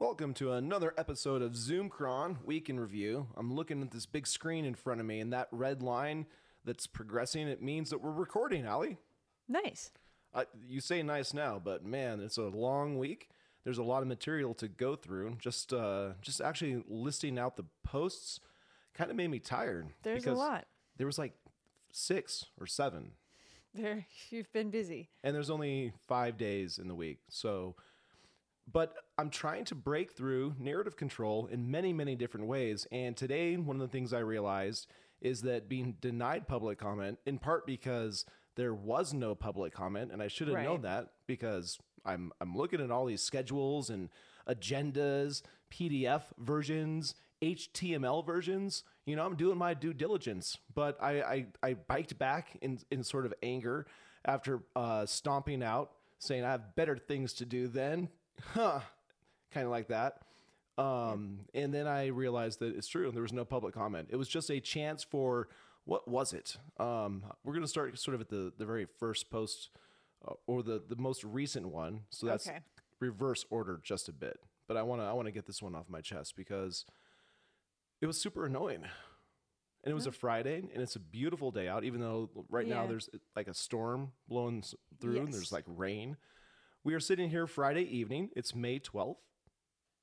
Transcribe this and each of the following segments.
Welcome to another episode of Zoomchron Week in Review. I'm looking at this big screen in front of me, and that red line that's progressing, it means that we're recording, Allie. Nice. Uh, you say nice now, but man, it's a long week. There's a lot of material to go through. Just, uh, just actually listing out the posts kind of made me tired. There's a lot. There was like six or seven, There, you've been busy. and there's only five days in the week. So, but I'm trying to break through narrative control in many, many different ways. And today, one of the things I realized is that being denied public comment, in part because there was no public comment, and I should have known that because I'm I'm looking at all these schedules and agendas, PDF versions, HTML versions. You know, I'm doing my due diligence, but I I, I biked back in in sort of anger after uh, stomping out, saying I have better things to do then, huh? Kind of like that. Um, and then I realized that it's true. And there was no public comment. It was just a chance for what was it? Um, we're going to start sort of at the, the very first post uh, or the, the most recent one. So that's Okay. reverse order just a bit. But I want to I want to get this one off my chest because it was super annoying. And it was a Friday and it's a beautiful day out, even though right now there's like a storm blowing through and there's like rain. We are sitting here Friday evening. It's May 12th.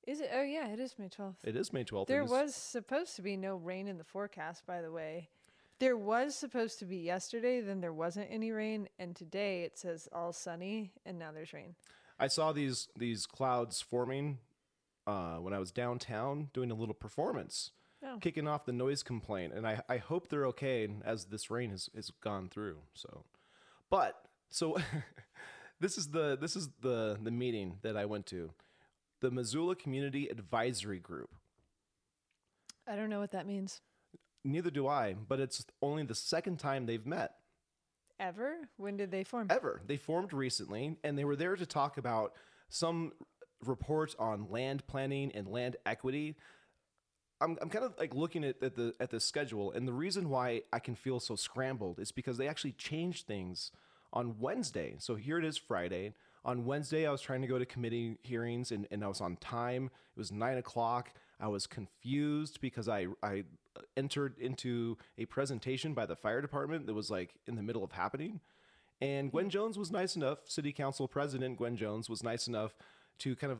Is it? Oh yeah, it is May twelfth. It is May 12th. There was supposed to be no rain in the forecast, by the way. There was supposed to be yesterday, then there wasn't any rain, and today it says all sunny, and now there's rain. I saw these these clouds forming uh, when I was downtown doing a little performance, Oh. kicking off the noise complaint, and I, I hope they're okay as this rain has, has gone through. So, but so this is the this is the the meeting that I went to, the Missoula Community Advisory Group. I don't know what that means. Neither do I, but it's only the second time they've met. Ever? When did they form? ever. They formed recently, and they were there to talk about some reports on land planning and land equity. I'm, I'm kind of like looking at, at the at the schedule, and the reason why I can feel so scrambled is because they actually changed things on Wednesday. So here it is Friday. On Wednesday, I was trying to go to committee hearings, and, and I was on time. It was nine o'clock. I was confused because I I entered into a presentation by the fire department that was like in the middle of happening. And Gwen Jones was nice enough, City Council President Gwen Jones was nice enough to kind of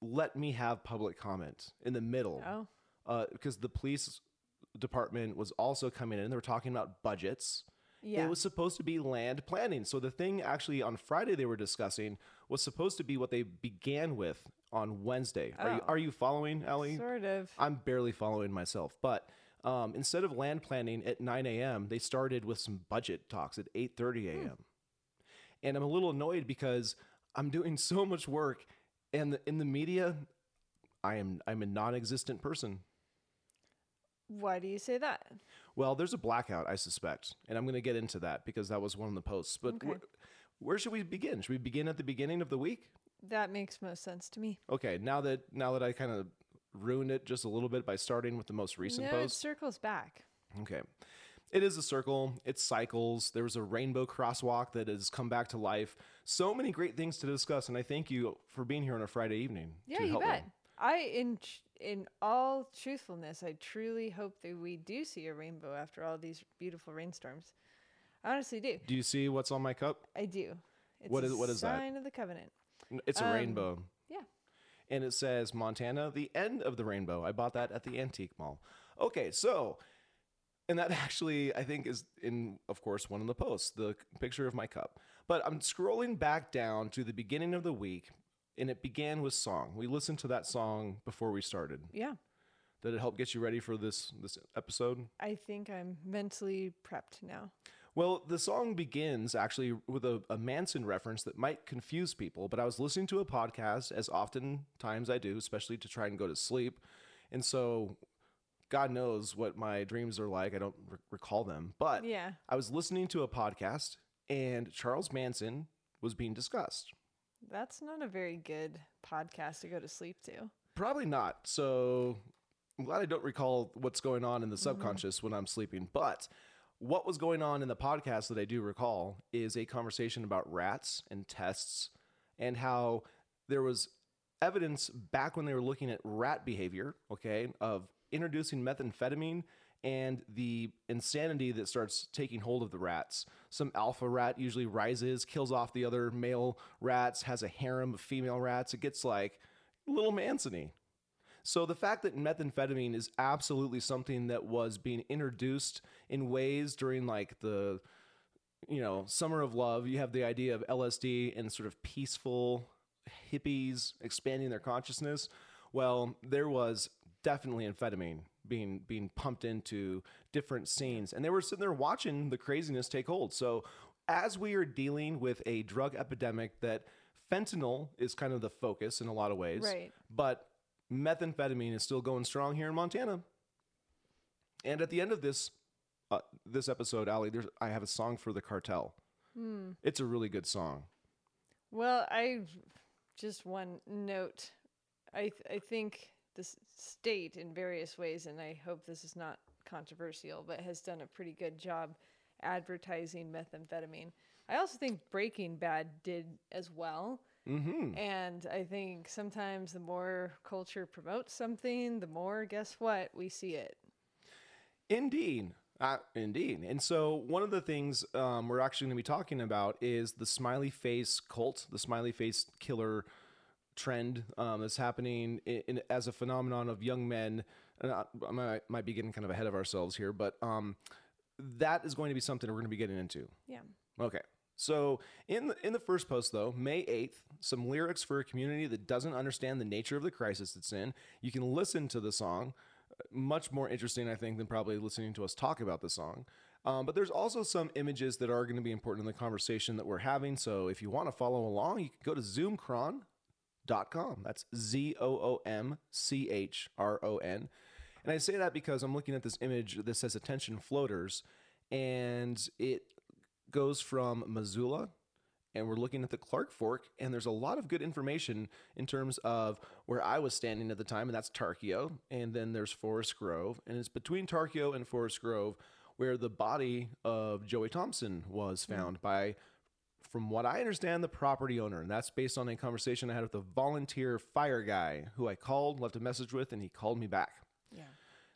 let me have public comment in the middle. Oh. Uh, because the police department was also coming in. They were talking about budgets. Yeah. It was supposed to be land planning. So the thing actually on Friday they were discussing was supposed to be what they began with on Wednesday. Are you Oh. are you following, Ellie? Sort of. I'm barely following myself, but um, instead of land planning at 9 a.m., they started with some budget talks at 8:30 a.m. And I'm a little annoyed because I'm doing so much work, and the, in the media, I am I'm a non-existent person. Why do you say that? Well, there's a blackout, I suspect, and I'm going to get into that because that was one of the posts. But Okay. wh- where should we begin? Should we begin at the beginning of the week? That makes most sense to me. Okay, now that now that I kind of ruined it just a little bit by starting with the most recent no, post. it circles back. Okay. It is a circle. It cycles. There was a rainbow crosswalk that has come back to life. So many great things to discuss, and I thank you for being here on a Friday evening. Yeah, to you help bet. Me. I in in all truthfulness, I truly hope that we do see a rainbow after all these beautiful rainstorms. I honestly do. Do you see what's on my cup? I do. It's What is- what is that? sign of the covenant. It's a Um, rainbow, Yeah. and it says Montana, the end of the rainbow. I bought that at the antique mall. Okay, so, and that actually I think is in, of course, one of the posts, the picture of my cup. But I'm scrolling back down to the beginning of the week, and it began with song. We listened to that song before we started. Yeah. Did it help get you ready for this this episode? I think I'm mentally prepped now. Well, the song begins actually with a, a Manson reference that might confuse people, but I was listening to a podcast, as oftentimes I do, especially to try and go to sleep. And so, God knows what my dreams are like. I don't re- recall them. But Yeah. I was listening to a podcast, and Charles Manson was being discussed. That's not a very good podcast to go to sleep to. Probably not. So I'm glad I don't recall what's going on in the mm-hmm. subconscious when I'm sleeping. But what was going on in the podcast that I do recall is a conversation about rats and tests and how there was evidence back when they were looking at rat behavior, okay, of introducing methamphetamine and the insanity that starts taking hold of the rats. Some alpha rat usually rises, kills off the other male rats, has a harem of female rats. It gets like little Mansony. So the fact that methamphetamine is absolutely something that was being introduced in ways during like the you know, summer of love, you have the idea of LSD and sort of peaceful hippies expanding their consciousness. Well, there was definitely amphetamine being being pumped into different scenes and they were sitting there watching the craziness take hold. So as we are dealing with a drug epidemic that fentanyl is kind of the focus in a lot of ways, Right. but methamphetamine is still going strong here in Montana. And at the end of this uh, this episode, Ali, there's I have a song for the cartel. It's a really good song. Well, I just one note. I th- I think the state in various ways, and I hope this is not controversial, but has done a pretty good job advertising methamphetamine. I also think Breaking Bad did as well. Mm-hmm. And I think sometimes the more culture promotes something, the more, guess what, we see it. Indeed. Uh, indeed. And so, one of the things um, we're actually going to be talking about is the smiley face cult, the smiley face killer trend um, that's happening in, in, as a phenomenon of young men. And I, I might, might be getting kind of ahead of ourselves here, but um, that is going to be something we're going to be getting into. Yeah. Okay. So in the, in the first post though, May 8th, some lyrics for a community that doesn't understand the nature of the crisis it's in. You can listen to the song. Much more interesting, I think, than probably listening to us talk about the song. Um, but there's also some images that are going to be important in the conversation that we're having. So if you want to follow along, you can go to zoomchron.com. That's Z O O M C H R O N. And I say that because I'm looking at this image that says attention floaters, and it goes from Missoula, and we're looking at the Clark Fork, and there's a lot of good information in terms of where I was standing at the time, and that's Tarkio, and then there's Forest Grove, and it's between Tarkio and Forest Grove where the body of Joey Thompson was hmm. found by from what I understand, the property owner. And that's based on a conversation I had with a volunteer fire guy who I called, left a message with, and he called me back. Yeah.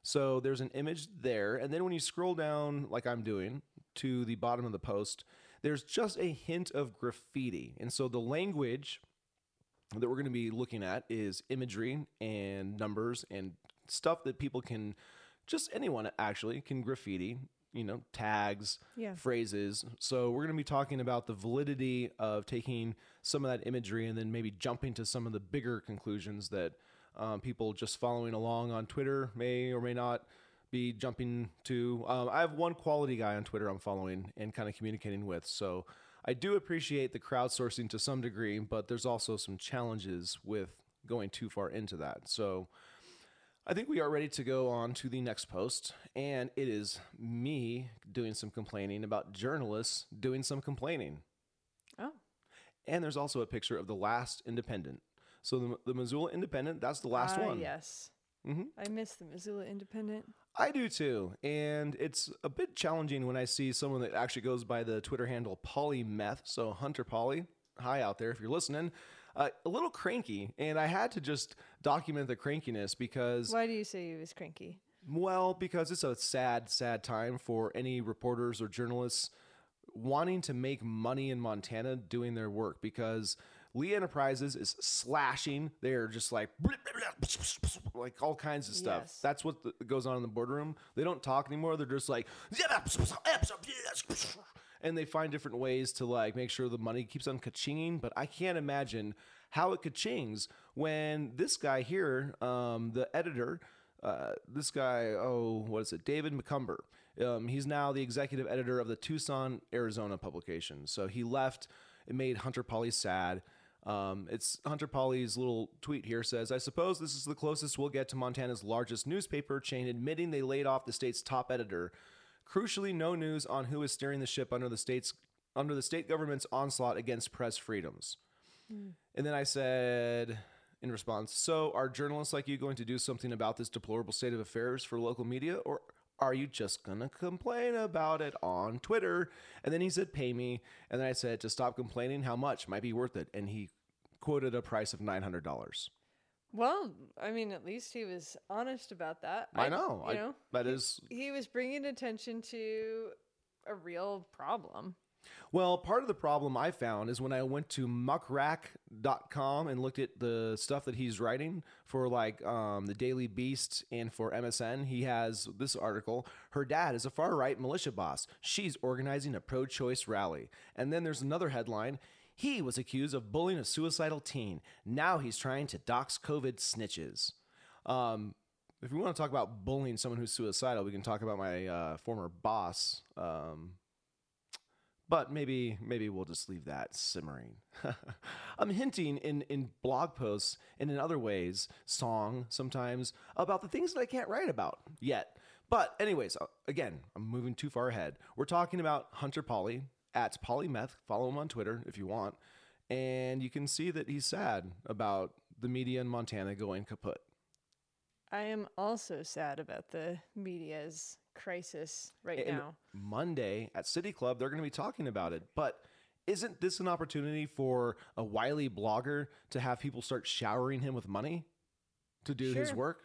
So there's an image there. And then when you scroll down, like I'm doing, to the bottom of the post, there's just a hint of graffiti. And so the language that we're going to be looking at is imagery and numbers and stuff that people can, just anyone actually, can graffiti, you know, tags, Yeah. phrases. So we're going to be talking about the validity of taking some of that imagery and then maybe jumping to some of the bigger conclusions that um, people just following along on Twitter may or may not be jumping to. Um, I have one quality guy on Twitter I'm following and kind of communicating with. So I do appreciate the crowdsourcing to some degree, but there's also some challenges with going too far into that. So I think we are ready to go on to the next post, and it is me doing some complaining about journalists doing some complaining. Oh. And there's also a picture of the last Independent. So the, the Missoula Independent, that's the last Ah, one. Yes. Mhm. I miss the Missoula Independent. I do too. And it's a bit challenging when I see someone that actually goes by the Twitter handle Polymeth. So Hunter Pauli, hi out there if you're listening. Uh, a little cranky, and I had to just document the crankiness because Why do you say he was cranky? Well, because it's a sad, sad time for any reporters or journalists wanting to make money in Montana doing their work because Lee Enterprises is slashing. They're just like like all kinds of stuff. Yes. That's what the, goes on in the boardroom. They don't talk anymore. They're just like and they find different ways to like make sure the money keeps on ka-chinging. But I can't imagine how it could change when this guy here, um, the editor, uh, this guy, oh, what is it, David McCumber. Um, he's now the executive editor of the Tucson, Arizona publication. So he left. It made Hunter Pauli sad. Um, it's Hunter Pauli's little tweet here says, I suppose this is the closest we'll get to Montana's largest newspaper chain admitting they laid off the state's top editor. Crucially, no news on who is steering the ship under the state's under the state government's onslaught against press freedoms. And then I said in response, so are journalists like you going to do something about this deplorable state of affairs for local media or are you just going to complain about it on Twitter? And then he said, pay me. And then I said, to stop complaining, how much might be worth it? And he quoted a price of nine hundred dollars. Well, I mean, at least he was honest about that. I know. You I, know, that is he was bringing attention to a real problem. Well, part of the problem I found is when I went to muckrack.com and looked at the stuff that he's writing for like um, the Daily Beast and for MSN. He has this article Her dad is a far right militia boss. She's organizing a pro choice rally. And then there's another headline. He was accused of bullying a suicidal teen. Now he's trying to dox COVID snitches. Um, if we want to talk about bullying someone who's suicidal, we can talk about my uh, former boss, um, but maybe maybe we'll just leave that simmering. I'm hinting in in blog posts and in other ways, song sometimes about the things that I can't write about yet. But anyways, uh, again, I'm moving too far ahead. We're talking about Hunter Pauli at Polymeth. Follow him on Twitter if you want, and you can see that he's sad about the media in Montana going kaput. I am also sad about the media's crisis right And now. Monday at City Club, they're going to be talking about it. But isn't this an opportunity for a wily blogger to have people start showering him with money to do his work?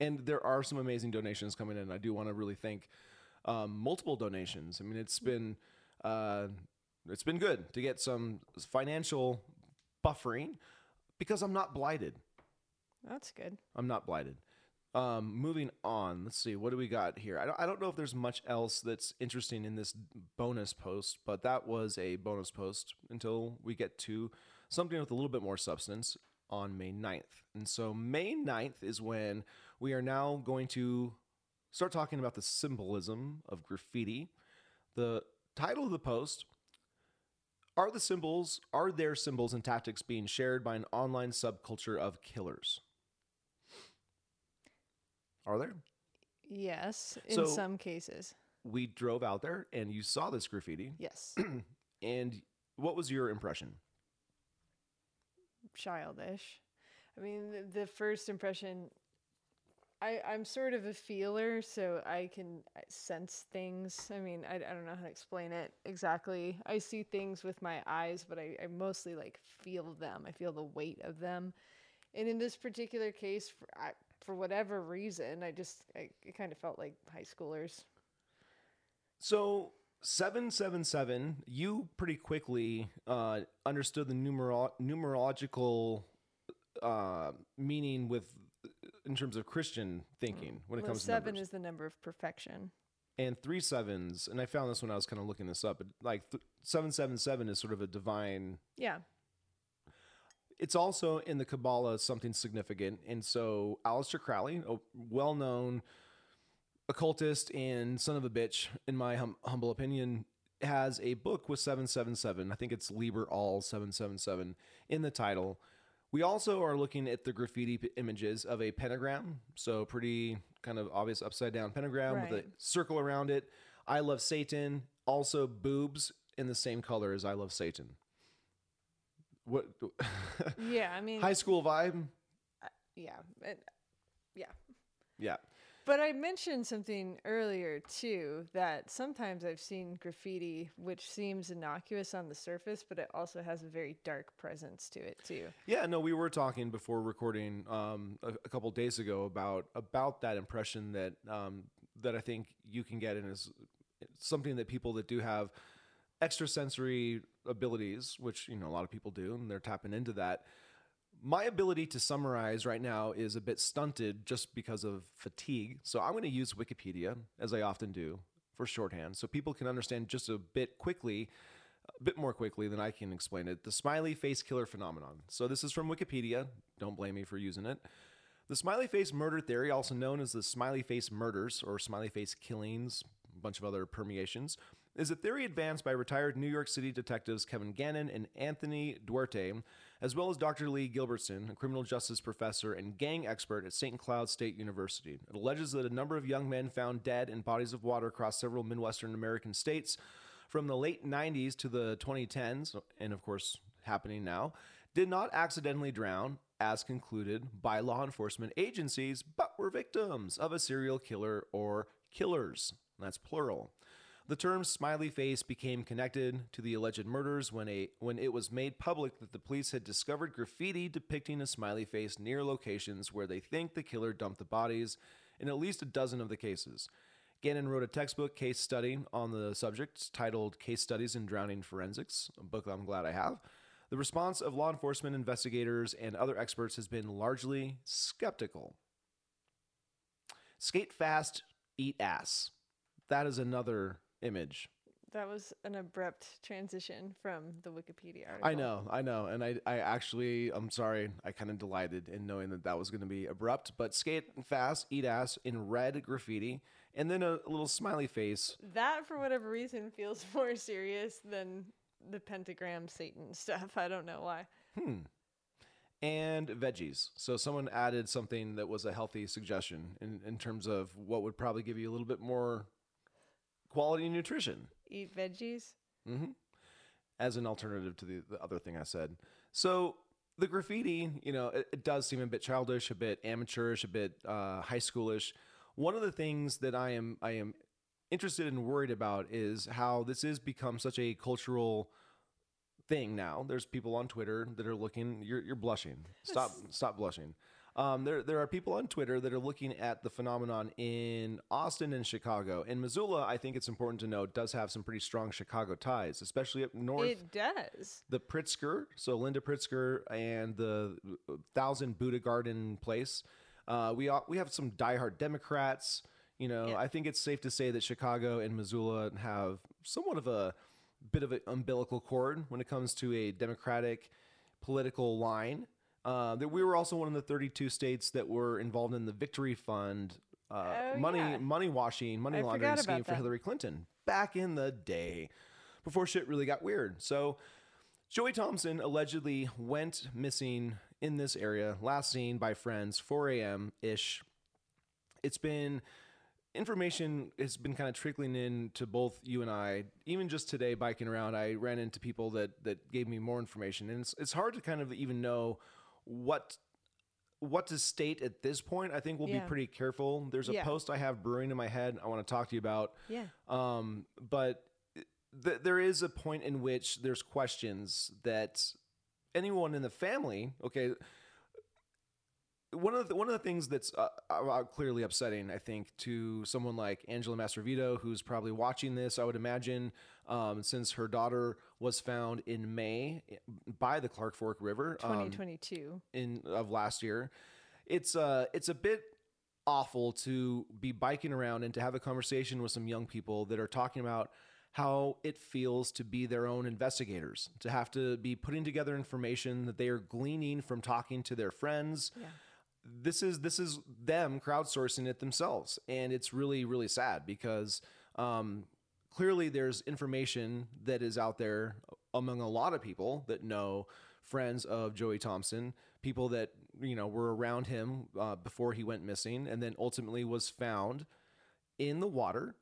And there are some amazing donations coming in. I do want to really thank um, multiple donations. I mean, it's been uh, it's been good to get some financial buffering because I'm not blighted. That's good. I'm not blighted. Um, moving on, let's see. What do we got here? I don't, I don't know if there's much else that's interesting in this bonus post, but that was a bonus post until we get to something with a little bit more substance on May 9th. And so, May 9th is when we are now going to start talking about the symbolism of graffiti. The title of the post are the symbols, are their symbols and tactics being shared by an online subculture of killers? Are there? Yes, in So- some cases. We drove out there and you saw this graffiti. Yes. And what was your impression? Childish. I mean, the, the first impression. I, I'm sort of a feeler, so I can sense things. I mean, I, I don't know how to explain it exactly. I see things with my eyes, but I, I mostly like feel them. I feel the weight of them. And in this particular case, for, I, for whatever reason, I just, I, it kind of felt like high schoolers. So, 777, you pretty quickly uh, understood the numero- numerological uh, meaning with in terms of Christian thinking when it Well, comes to seven is the number of perfection. and three sevens, and I found this when I was kind of looking this up. But like th- 777 is sort of a divine Yeah. It's also in the Kabbalah something significant. And so Aleister Crowley, a well-known occultist and son of a bitch, in my hum- humble opinion, has a book with 777. I think it's Liber All 777 in the title. We also are looking at the graffiti p- images of a pentagram. So pretty kind of obvious upside down pentagram with a circle around it. I love Satan. Also boobs in the same color as I love Satan. What Yeah. I mean, high school vibe? yeah. It, yeah. Yeah. But I mentioned something earlier too that sometimes I've seen graffiti which seems innocuous on the surface, but it also has a very dark presence to it too. Yeah, no, we were talking before recording um, a, a couple days ago about about that impression that um, that I think you can get in is something that people that do have extrasensory abilities, which you know a lot of people do, and they're tapping into that. My ability to summarize right now is a bit stunted just because of fatigue. So I'm going to use Wikipedia as I often do for shorthand, so people can understand just a bit quickly a bit more quickly than I can explain it. The smiley face killer phenomenon. So this is from Wikipedia. Don't blame me for using it. The smiley face murder theory, also known as the smiley face murders or smiley face killings, a bunch of other permeations, is a theory advanced by retired New York City detectives Kevin Gannon and Anthony Duarte, as well as Dr. Lee Gilbertson, a criminal justice professor and gang expert at St. Cloud State University. It alleges that a number of young men found dead in bodies of water across several Midwestern American states from the late 90s to the 2010s, and of course, happening now, did not accidentally drown, as concluded by law enforcement agencies, but were victims of a serial killer or killers. That's plural. The term smiley face became connected to the alleged murders when a when it was made public that the police had discovered graffiti depicting a smiley face near locations where they think the killer dumped the bodies in at least a dozen of the cases. Gannon wrote a textbook case study on the subject titled Case Studies in Drowning Forensics, a book I'm glad I have. The response of law enforcement investigators and other experts has been largely skeptical. Skate fast, eat ass. That is another image. That was an abrupt transition from the Wikipedia article. I know, I know, and I, I actually, I'm sorry, I kind of delighted in knowing that that was going to be abrupt. But skate fast, eat ass in red graffiti, and then a, a little smiley face. That, for whatever reason, feels more serious than the pentagram Satan stuff. I don't know why. Hmm. And veggies. So someone added something that was a healthy suggestion in, in terms of what would probably give you a little bit more quality nutrition. Eat veggies. hmm As an alternative to the, the other thing I said. So the graffiti, you know, it, it does seem a bit childish, a bit amateurish, a bit uh, high schoolish. One of the things that I am I am interested and worried about is how this has become such a cultural thing now. There's people on Twitter that are looking. You're, you're blushing. Stop stop blushing. Um, there there are people on Twitter that are looking at the phenomenon in Austin and Chicago. In Missoula, I think it's important to note does have some pretty strong Chicago ties, especially up north. It does. the Pritzker, so Linda Pritzker and the Thousand Buddha Garden place. Uh, we we have some diehard Democrats. You know, Yeah. I think it's safe to say that Chicago and Missoula have somewhat of a bit of an umbilical cord when it comes to a Democratic political line. Uh, that we were also one of the 32 states that were involved in the Victory Fund uh, Oh, money yeah. money washing, money I laundering scheme for that. Hillary Clinton back in the day before shit really got weird. So Joey Thompson allegedly went missing in this area, last seen by friends 4 a.m. ish. It's been information has been kind of trickling in to both you and I. Even just today, biking around, I ran into people that that gave me more information, and it's it's hard to kind of even know what what to state at this point. I think we'll Yeah. be pretty careful. There's a Yeah. post I have brewing in my head. I want to talk to you about. Yeah. Um, but th- there is a point in which there's questions that anyone in the family, okay. One of the one of the things that's uh, uh, clearly upsetting, I think, to someone like Angela Mastrovido, who's probably watching this, I would imagine, um, since her daughter was found in May by the Clark Fork River, um, 2022. in of last year. It's uh it's a bit awful to be biking around and to have a conversation with some young people that are talking about how it feels to be their own investigators, to have to be putting together information that they are gleaning from talking to their friends. Yeah. This is this is them crowdsourcing it themselves, and it's really really sad because um, clearly there's information that is out there among a lot of people that know friends of Joey Thompson, people that you know were around him uh, before he went missing, and then ultimately was found in the water,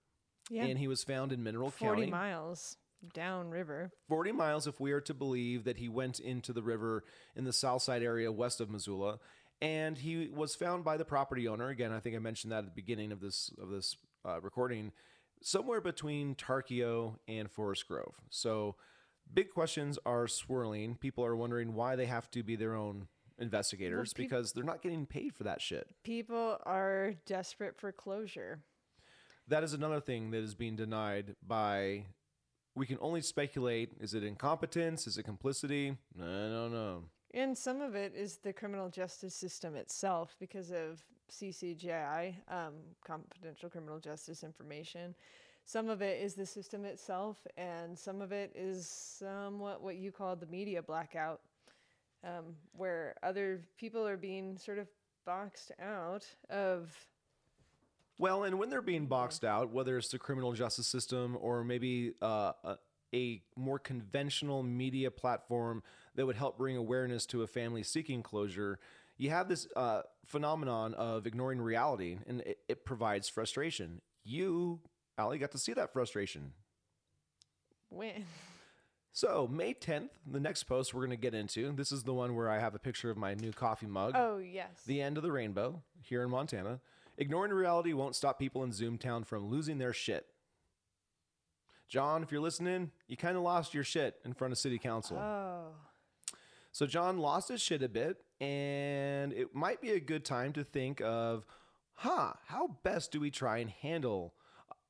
Yeah. and he was found in Mineral 40 County, miles downriver. 40 miles if we are to believe that he went into the river in the south side area west of Missoula and he was found by the property owner. Again I think I mentioned that at the beginning of this of this uh, recording somewhere between Tarkio and Forest Grove. So big questions are swirling. People are wondering why they have to be their own investigators peop- because they're not getting paid for that shit. People are desperate for closure. that is another thing that is being denied by we can only speculate is it incompetence? Is it complicity? I don't know And some of it is the criminal justice system itself because of CCJI, um, confidential criminal justice information. Some of it is the system itself, and some of it is somewhat what you call the media blackout, um, where other people are being sort of boxed out of. well and when they're being boxed out whether it's the criminal justice system or maybe uh, a, more conventional media platform that would help bring awareness to a family seeking closure you have this uh, phenomenon of ignoring reality and it, it provides frustration. You Ali got to see that frustration. When? So, May 10th, the next post we're going to get into, this is the one where I have a picture of my new coffee mug, oh yes, the end of the rainbow here in Montana. Ignoring reality won't stop people in Zoomtown from losing their shit. John, if you're listening, you kind of lost your shit in front of city council. Oh. So John lost his shit a bit, and it might be a good time to think of, huh, how best do we try and handle?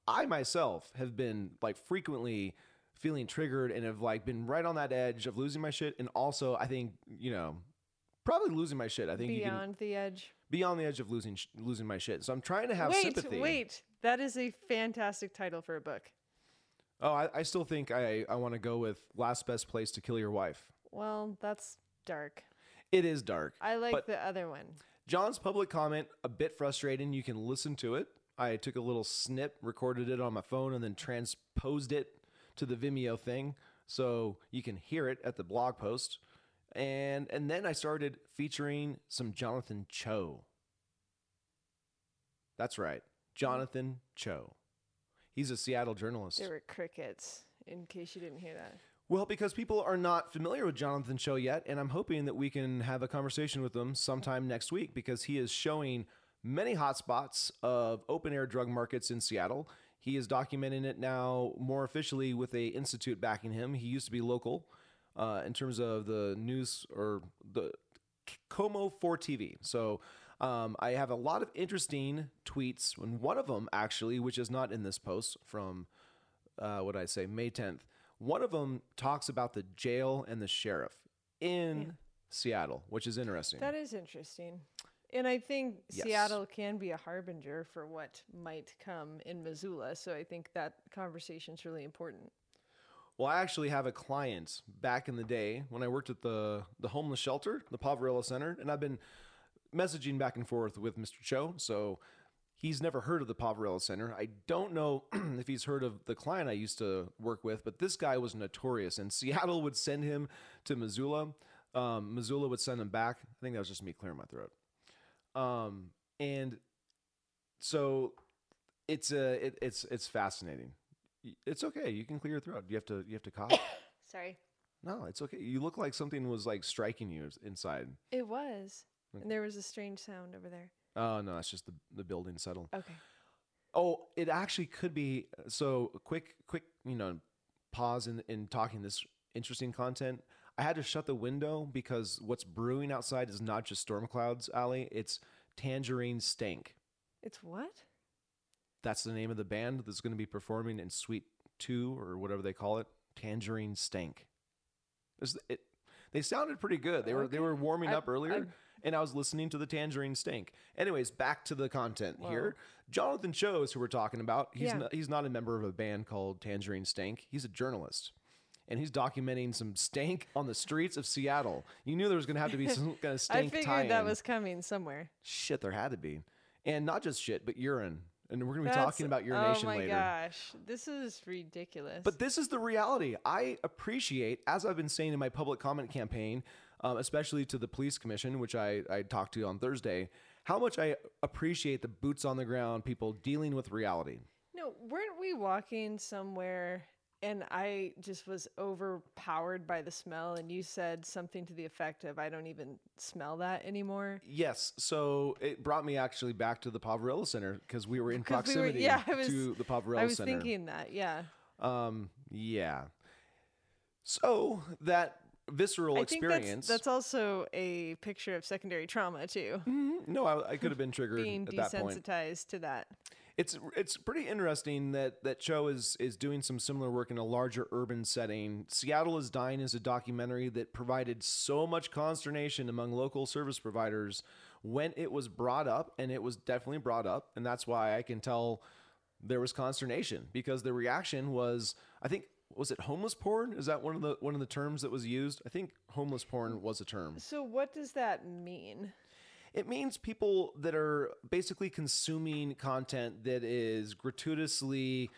I myself have been like frequently feeling triggered and have like been right on that edge of losing my shit, and also I think you know probably losing my shit. I think you can Beyond the edge. beyond the edge of losing losing my shit. So I'm trying to have wait, sympathy. wait. That is a fantastic title for a book. Oh, I, I still think I I want to go with last best place to kill your wife. Well, that's dark. It is dark. I like But- the other one. John's public comment a bit frustrating. You can listen to it. I took a little snip, recorded it on my phone, and then transposed it to the Vimeo thing, so you can hear it at the blog post. And and then I started featuring some Jonathan Choe. That's right, Jonathan Choe. He's a Seattle journalist. There were crickets, in case you didn't hear that. Well, because people are not familiar with Jonathan Choe yet, and I'm hoping that we can have a conversation with him sometime next week because he is showing many hotspots of open air drug markets in Seattle. He is documenting it now more officially with a institute backing him. He used to be local uh, in terms of the news or the KOMO 4 TV. So um, I have a lot of interesting tweets, and one of them actually, which is not in this post from uh, what I say, May 10th. One of them talks about the jail and the sheriff in Seattle, which is interesting. That is interesting. And I think Yes. Seattle can be a harbinger for what might come in Missoula. So I think that conversation is really important. well, I actually have a client back in the day when I worked at the the homeless shelter, the Poverello Center, and I've been messaging back and forth with Mr. Choe. So he's never heard of the Poverello Center. I don't know if he's heard of the client I used to work with, but this guy was notorious, and Seattle would send him to Missoula. Um, Missoula would send him back. I think that was just me clearing my throat. Um, and so it's a it, it's it's fascinating. It's okay. You can clear your throat. You have to you have to cough. Sorry. no, it's okay. You look like something was like striking you inside. It was. And there was a strange sound over there. Oh no, that's just the the building settled. Okay. Oh, it actually could be. So quick, quick, you know, pause in in talking this interesting content. I had to shut the window because what's brewing outside is not just storm clouds, Allie. It's Tangerine Stank. It's what? That's the name of the band that's going to be performing in Suite Two or whatever they call it. Tangerine Stank. It, they sounded pretty good. They were they were warming I- up earlier, I- and I was listening to the Tangerine Stank. Anyways, back to the content here. Jonathan Choe is who we're talking about. He's Yeah. not, he's not a member of a band called Tangerine Stank. He's a journalist. And he's documenting some stank on the streets of Seattle. You knew there was going to have to be some kind of I stank figured tie-in. that was coming somewhere. shit. There had to be, and not just shit, but urine. And we're going to be That's- talking about oh urination later. Oh my later. gosh. This is ridiculous. But this is the reality. I appreciate, as I've been saying in my public comment campaign, um, especially to the police commission, which I, I talked to on Thursday, how much I appreciate the boots on the ground people dealing with reality. No, weren't we walking somewhere and I just was overpowered by the smell and you said something to the effect of I don't even smell that anymore? Yes, so it brought me actually back to the Poverello Center because we were in 'Cause we were- proximity yeah, was- to the Poverello Center. I was Center. thinking that, yeah. um, yeah. So that visceral I think experience. that's, that's also a picture of secondary trauma too. Mhm. no, I, I could have been triggered Being at that point. desensitized to that. It's it's pretty interesting that that Choe is is doing some similar work in a larger urban setting. Seattle is Dying is a documentary that provided so much consternation among local service providers when it was brought up, and it was definitely brought up, and that's why I can tell there was consternation because the reaction was, I think, was it homeless porn? Is that one of the one of the terms that was used? I think homeless porn was a term. So what does that mean? It means people that are basically consuming content that is gratuitously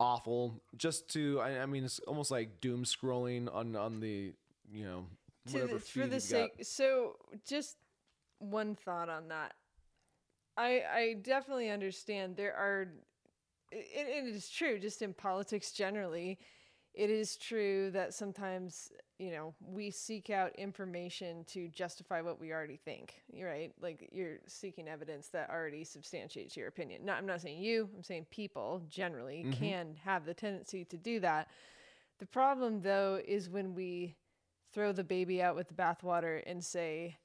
awful, just to. I, I mean, it's almost like doom scrolling on on the you know the, for the sake got. so just one thought on that. I I definitely understand there are it, it is true just in politics generally it is true that sometimes you know we seek out information to justify what we already think right? Like you're seeking evidence that already substantiates your opinion. No i'm not saying you i'm saying people generally can have the tendency to do that. The problem though is when we throw the baby out with the bathwater and say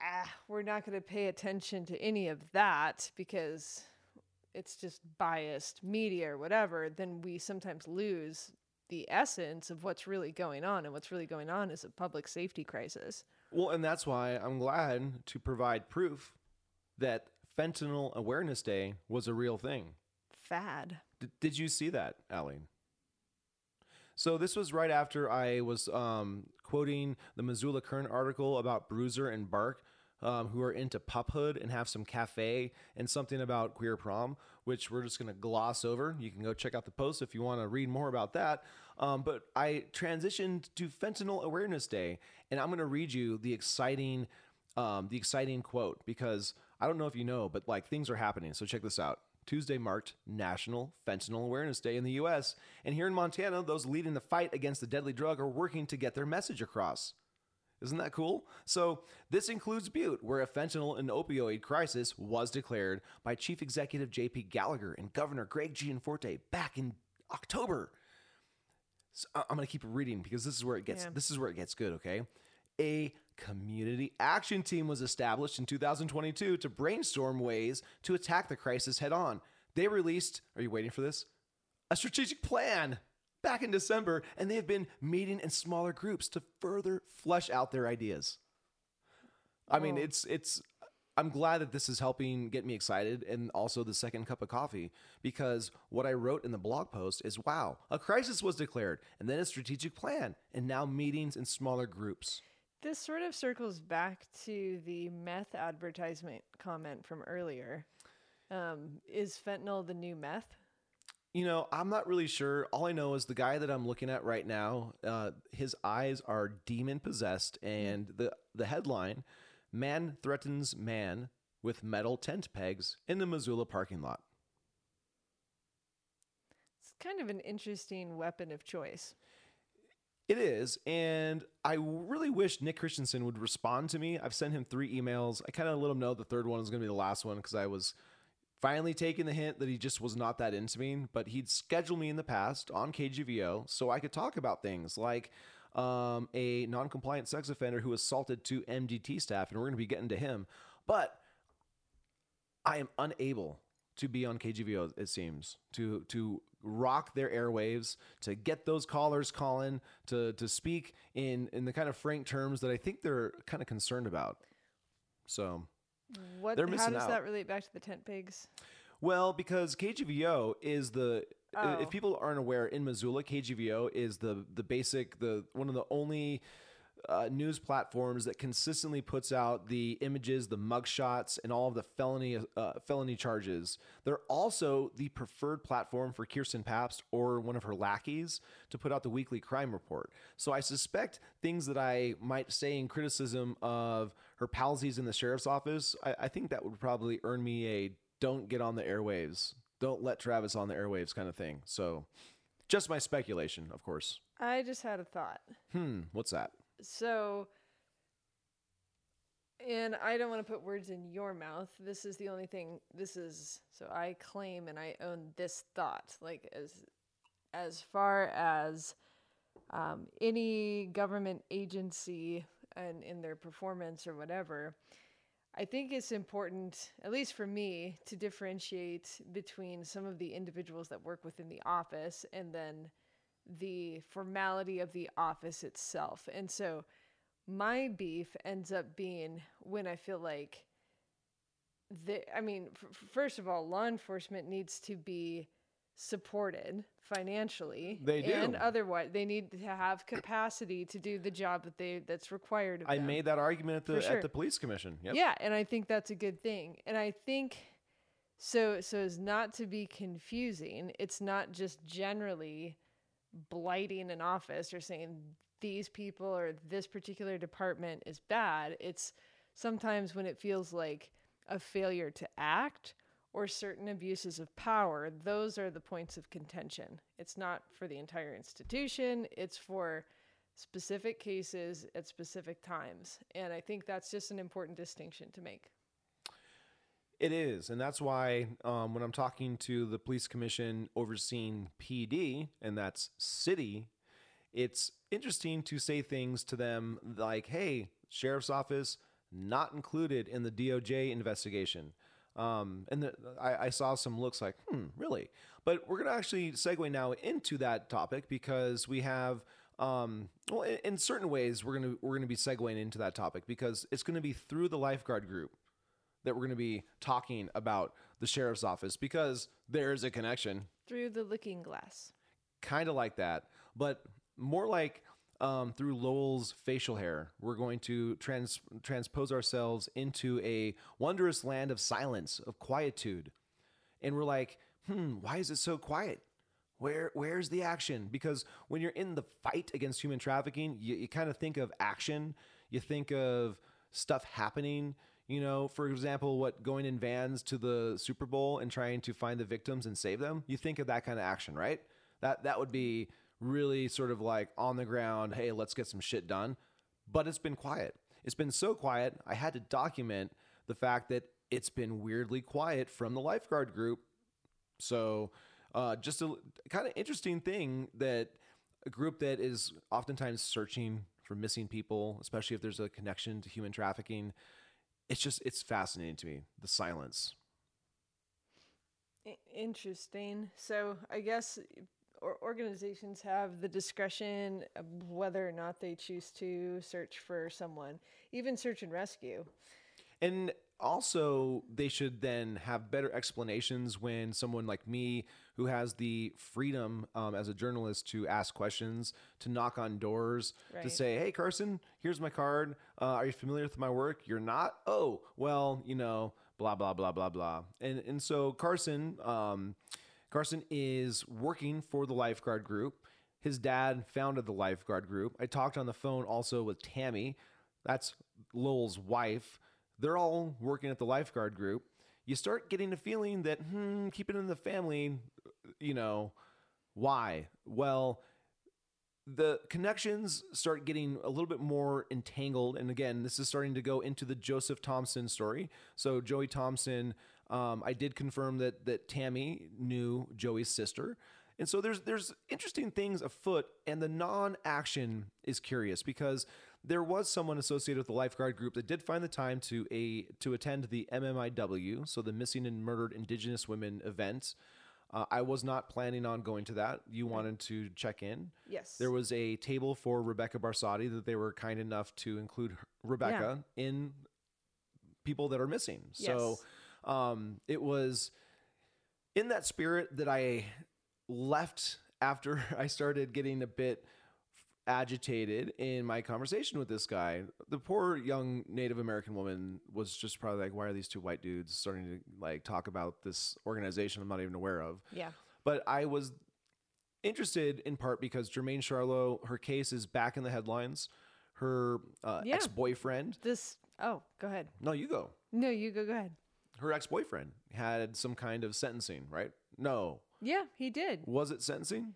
ah we're not going to pay attention to any of that because it's just biased media or whatever then we sometimes lose the essence of what's really going on. And what's really going on is a public safety crisis. Well, and that's why I'm glad to provide proof that Fentanyl Awareness Day was a real thing. Fad. D- did you see that, Allie? So this was right after I was um, quoting the Missoula Current article about Bruiser and Bark, um, who are into puphood and have some cafe and something about queer prom, which we're just going to gloss over. You can go check out the post if you want to read more about that. Um, but I transitioned to Fentanyl Awareness Day, and I'm going to read you the exciting, um, the exciting quote because I don't know if you know, but like things are happening. So check this out. Tuesday marked National Fentanyl Awareness Day in the US. And here in Montana, those leading the fight against the deadly drug are working to get their message across. Isn't that cool? So, this includes Butte, where a fentanyl and opioid crisis was declared by Chief Executive JP Gallagher and Governor Greg Gianforte back in October. So I'm going to keep reading because this is where it gets Yeah. this is where it gets good, okay? A community action team was established in 2022 to brainstorm ways to attack the crisis head on. They released, are you waiting for this? A strategic plan back in December, and they have been meeting in smaller groups to further flesh out their ideas. I mean, Oh. it's it's I'm glad that this is helping get me excited and also the second cup of coffee because what I wrote in the blog post is wow, a crisis was declared and then a strategic plan and now meetings in smaller groups. This sort of circles back to the meth advertisement comment from earlier. Um, is fentanyl the new meth? You know, I'm not really sure. All I know is the guy that I'm looking at right now, uh, his eyes are demon possessed, and the the headline: "Man threatens man with metal tent pegs in the Missoula parking lot." It's kind of an interesting weapon of choice. It is, and I really wish Nick Christensen would respond to me. I've sent him three emails. I kind of let him know the third one is going to be the last one because I was finally taking the hint that he just was not that into me. But he'd scheduled me in the past on KGVO so I could talk about things like um, a non-compliant sex offender who assaulted two MDT staff, and we're going to be getting to him. But I am unable to be on KGVO. It seems to to rock their airwaves, to get those callers calling, to to speak in in the kind of frank terms that I think they're kind of concerned about. So, What? They're how does out. that relate back to the tent pigs? well, because KGVO is the Oh. if people aren't aware, in Missoula, KGVO is the the basic the one of the only uh, news platforms that consistently puts out the images, the mugshots, and all of the felony uh, felony charges. They're also the preferred platform for Kirsten Pabst or one of her lackeys to put out the weekly crime report. So I suspect things that I might say in criticism of her palsies in the sheriff's office, I, I think that would probably earn me a "don't get on the airwaves, don't let Travis on the airwaves" kind of thing. So. Just my speculation, of course. I just had a thought. Hmm, what's that? So, and I don't want to put words in your mouth. This is the only thing. This is so I claim and I own this thought. Like as as far as um, any government agency and in their performance or whatever, I think it's important, at least for me, to differentiate between some of the individuals that work within the office and then the formality of the office itself. And so my beef ends up being when I feel like the I mean f- first of all law enforcement needs to be supported financially They do. and otherwise they need to have capacity to do the job that they that's required of I them. made that argument at the sure. at the police commission. Yep. Yeah, and I think that's a good thing. And I think so so as not to be confusing, it's not just generally blighting an office or saying these people or this particular department is bad. It's sometimes when it feels like a failure to act or certain abuses of power, those are the points of contention. It's not for the entire institution, it's for specific cases at specific times. And I think that's just an important distinction to make. It is, and that's why um, when I'm talking to the police commission overseeing PD, and that's city, it's interesting to say things to them like, "Hey, sheriff's office not included in the DOJ investigation." Um, and the, I, I saw some looks like, "Hmm, really?" But we're gonna actually segue now into that topic because we have. Um, well, in, in certain ways, we're gonna we're gonna be segueing into that topic because it's gonna be through the lifeguard group that we're going to be talking about the sheriff's office because there's a connection, Through the looking glass. kind of like that, but more like um, through Lowell's facial hair. We're going to trans- transpose ourselves into a wondrous land of silence, of quietude, and we're like, hmm, why is it so quiet? Where where's the action? Because when you're in the fight against human trafficking, you, you kind of think of action. You think of stuff happening. You know, for example, what going in vans to the Super Bowl and trying to find the victims and save them. You think of that kind of action, right? That that would be really sort of like on the ground. Hey, let's get some shit done. But it's been quiet. It's been so quiet. I had to document the fact that it's been weirdly quiet from the lifeguard group so, uh, just a kind of interesting thing that a group that is oftentimes searching for missing people, especially if there's a connection to human trafficking, it's just it's fascinating to me the silence. Interesting. So I guess organizations have the discretion of whether or not they choose to search for someone, even search and rescue. And also, they should then have better explanations when someone like me, who has the freedom um, as a journalist to ask questions, to knock on doors, to say, "Hey, Carson, here's my card. Uh, are you familiar with my work? You're not. Oh, well, you know, blah blah blah blah blah." And and so Carson, um, Carson is working for the lifeguard group. His dad founded the lifeguard group. I talked on the phone also with Tammy. That's Lowell's wife. They're all working at the lifeguard group. You start getting a feeling that, hmm, keep it in the family, you know, why? Well, the connections start getting a little bit more entangled. And again, this is starting to go into the Joseph Thompson story. So Joey Thompson, um, I did confirm that that Tammy knew Joey's sister. And so there's there's interesting things afoot, and the non-action is curious because there was someone associated with the lifeguard group that did find the time to a to attend the MMIW, so the Missing and Murdered Indigenous Women event. Uh, I was not planning on going to that. You wanted to check in. Yes. There was a table for Rebecca Barsati that they were kind enough to include her- Rebecca in people that are missing. Yes. So um, it was in that spirit that I left after I started getting a bit agitated in my conversation with this guy. The poor young Native American woman was just probably like, "Why are these two white dudes starting to like talk about this organization I'm not even aware of?" yeah. But I was interested in part because Jermain Charlo, her case is back in the headlines. Her uh, Yeah. ex-boyfriend. This. Oh, go ahead. No, you go. No, you go. Go ahead. Her ex-boyfriend had some kind of sentencing, right? No, Yeah, he did. was it sentencing?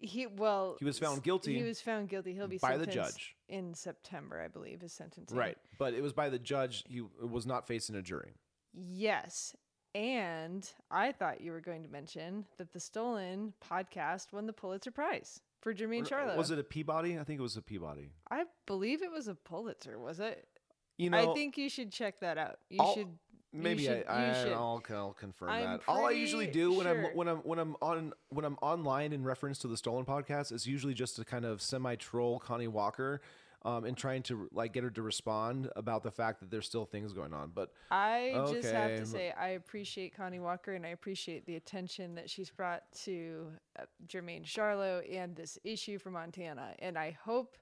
He well. He was found guilty He was found guilty. He'll be by the sentenced judge. in September, I believe. His sentencing. Right, but it was by the judge. He was not facing a jury. Yes. And I thought you were going to mention that the Stolen podcast won the Pulitzer Prize for Jermain uh, Charlotte. Was it a Peabody? I think it was a Peabody. I believe it was a Pulitzer, was it? You know, I think you should check that out. You I'll- should. Maybe should- I, I should. I'll, I'll confirm I'm that. All I usually do when sure. I'm when I'm when I'm on when I'm online in reference to the stolen podcast is usually just to kind of semi troll Connie Walker, um, and trying to like get her to respond about the fact that there's still things going on. But I just have to say I appreciate Connie Walker and I appreciate the attention that she's brought to uh, Jermain Charlo and this issue for Montana. And I hope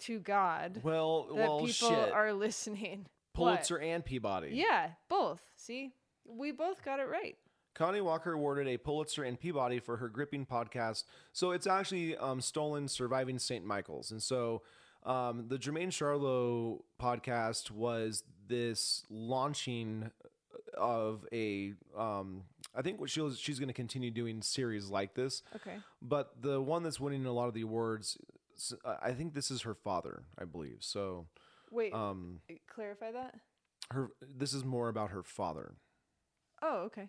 to God well, that well, people shit. are listening. Pulitzer and Peabody. Yeah, both. See, we both got it right. Connie Walker awarded a Pulitzer and Peabody for her gripping podcast. So it's actually um, stolen surviving St. Michael's, and so um, the Jermain Charlo podcast was this launching of a. Um, I think what she'll she's going to continue doing series like this. Okay. But the one that's winning a lot of the awards, I think this is her father, I believe. So, Wait. um, clarify that. her this is more about her father. Oh, okay.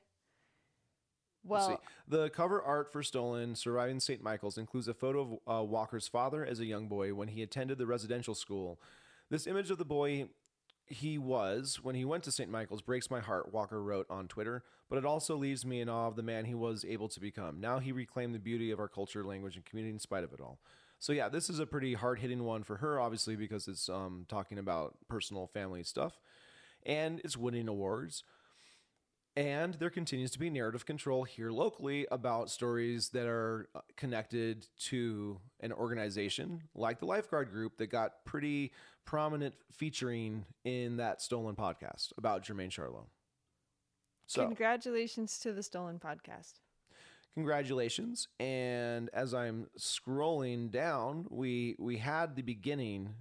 Well, the cover art for Stolen Surviving St. Michael's includes a photo of uh, Walker's father as a young boy when he attended the residential school. This image of the boy he was when he went to St. Michael's breaks my heart, Walker wrote on Twitter, but it also leaves me in awe of the man he was able to become. Now he reclaimed the beauty of our culture, language, and community in spite of it all. So yeah, this is a pretty hard hitting one for her, obviously, because it's um, talking about personal family stuff. And it's winning awards. And there continues to be narrative control here locally about stories that are uh, connected to an organization like the Lifeguard Group that got pretty prominent featuring in that Stolen podcast about Jermain Charlo. So, congratulations to the Stolen podcast. Congratulations. And as I'm scrolling down, we we had the beginning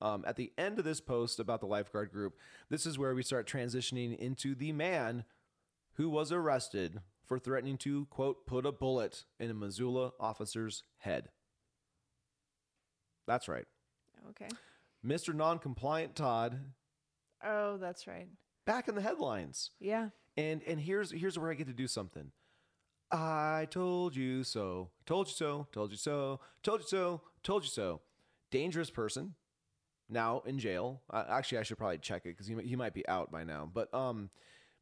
um, at the end of this post about the Lifeguard Group. This is where we start transitioning into the man who was arrested for threatening to, quote, put a bullet in a Missoula officer's head. That's right. Okay. Mr. Non-compliant Todd Oh, that's right. back in the headlines. Yeah. And and here's here's where I get to do something. I told you so. Told you so. Told you so. Told you so. Told you so. Dangerous person. Now in jail. Uh, actually, I should probably check it because he, he might be out by now. But um,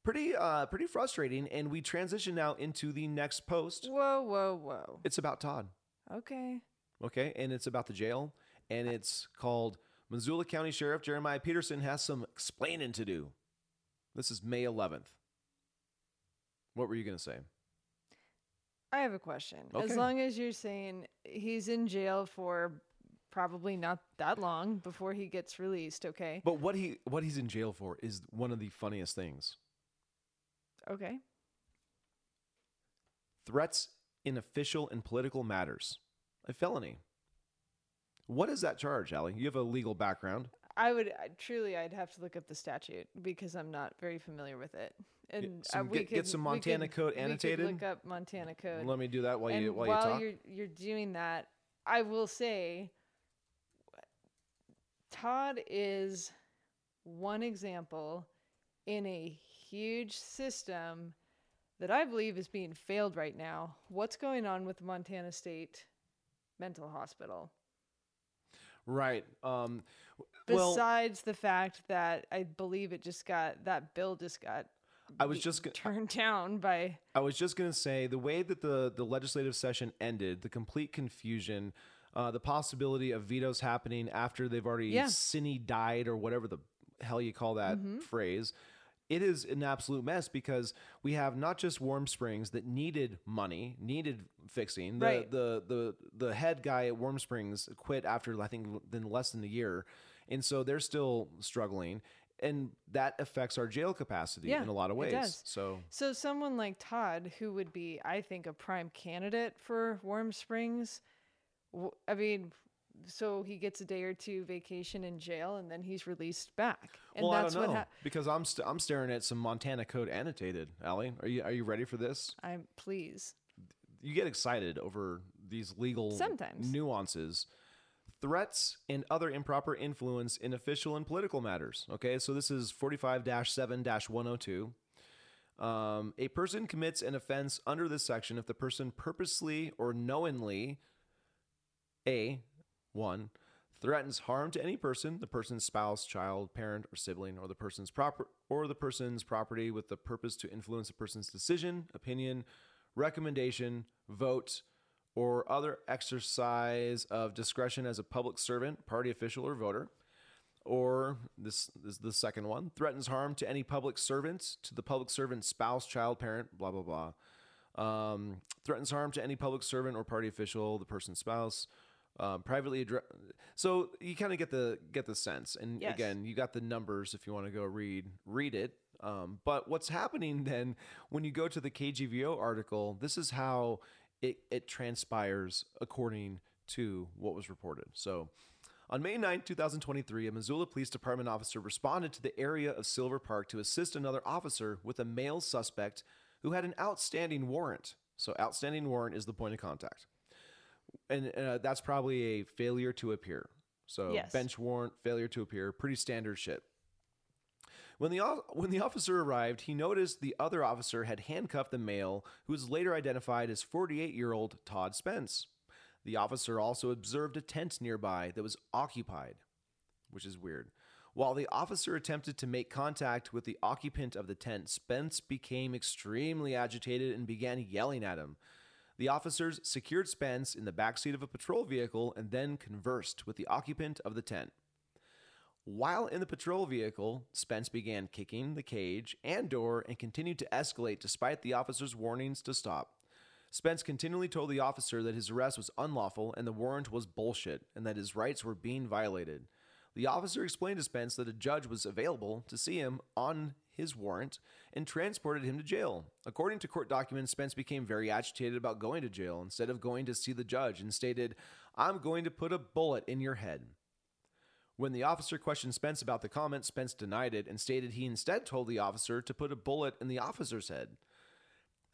pretty uh pretty frustrating. And we transition now into the next post. Whoa, whoa, whoa. It's about Todd. Okay. Okay, and it's about the jail, and it's called Missoula County Sheriff Jeremiah Peterson has some explaining to do. This is May 11th. What were you going to say? I have a question. Okay. As long as you're saying he's in jail for probably not that long before he gets released, okay? But what he what he's in jail for is one of the funniest things. Okay. Threats in official and political matters. A felony. What is that charge, Allie? You have a legal background. I would I, truly I'd have to look up the statute because I'm not very familiar with it. And some- uh, we get- get could- some we Montana could- code annotated? look up Montana code. Let me do that while and you while, while you talk. are you're doing that, I will say Todd is one example in a huge system that I believe is being failed right now. What's going on with Montana State Mental Hospital? Right. Um well, Besides the fact that I believe it just got that bill just got I was just go- turned down by I was just going to say the way that the, the legislative session ended, the complete confusion, uh, the possibility of vetoes happening after they've already Yeah. sine died or whatever the hell you call that phrase. It is an absolute mess because we have not just Warm Springs that needed money, needed fixing. The, Right. the the the head guy at Warm Springs quit after I think then less than a year, and so they're still struggling, and that affects our jail capacity Yeah, in a lot of ways. So So someone like Todd, who would be, I think, a prime candidate for Warm Springs. I mean, so he gets a day or two vacation in jail, and then he's released back. And well, that's I don't know what hap because I'm st- I'm staring at some Montana code annotated. Allie, are you are you ready for this? I'm please. You get excited over these legal Sometimes. nuances, threats, and other improper influence in official and political matters. Okay, so this is 45-7-102. Um, a person commits an offense under this section if the person purposely or knowingly a one threatens harm to any person, the person's spouse, child, parent, or sibling, or the person's proper or the person's property with the purpose to influence a person's decision, opinion, recommendation, vote, or other exercise of discretion as a public servant, party official, or voter. Or this, this is the second one threatens harm to any public servant, to the public servant's spouse, child, parent, blah, blah, blah. Um, threatens harm to any public servant or party official, the person's spouse, um, privately address. So you kind of get the get the sense. And Yes. again, you got the numbers if you want to go read read it. Um, but what's happening then when you go to the KGVO article? This is how it it transpires according to what was reported. So. On May 9, 2023, a Missoula Police Department officer responded to the area of Silver Park to assist another officer with a male suspect who had an outstanding warrant. So, outstanding warrant is the point of contact. And uh, that's probably a failure to appear. So, Yes. bench warrant, failure to appear, pretty standard shit. When the, when the officer arrived, he noticed the other officer had handcuffed the male, who was later identified as 48 year old Todd Spence. The officer also observed a tent nearby that was occupied, which is weird. While the officer attempted to make contact with the occupant of the tent, Spence became extremely agitated and began yelling at him. The officers secured Spence in the backseat of a patrol vehicle and then conversed with the occupant of the tent. While in the patrol vehicle, Spence began kicking the cage and door and continued to escalate despite the officer's warnings to stop. Spence continually told the officer that his arrest was unlawful and the warrant was bullshit and that his rights were being violated. The officer explained to Spence that a judge was available to see him on his warrant and transported him to jail. According to court documents, Spence became very agitated about going to jail instead of going to see the judge and stated, I'm going to put a bullet in your head. When the officer questioned Spence about the comment, Spence denied it and stated he instead told the officer to put a bullet in the officer's head.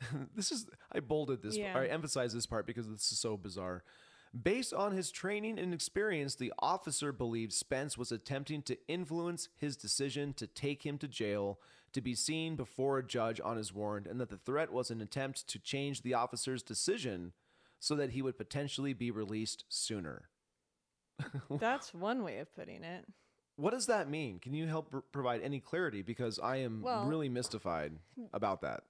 this is I bolded this Yeah. or I emphasize this part because this is so bizarre. Based on his training and experience, the officer believed Spence was attempting to influence his decision to take him to jail to be seen before a judge on his warrant, and that the threat was an attempt to change the officer's decision so that he would potentially be released sooner. That's one way of putting it. What does that mean? Can you help pr- provide any clarity? Because I am Well- really mystified about that.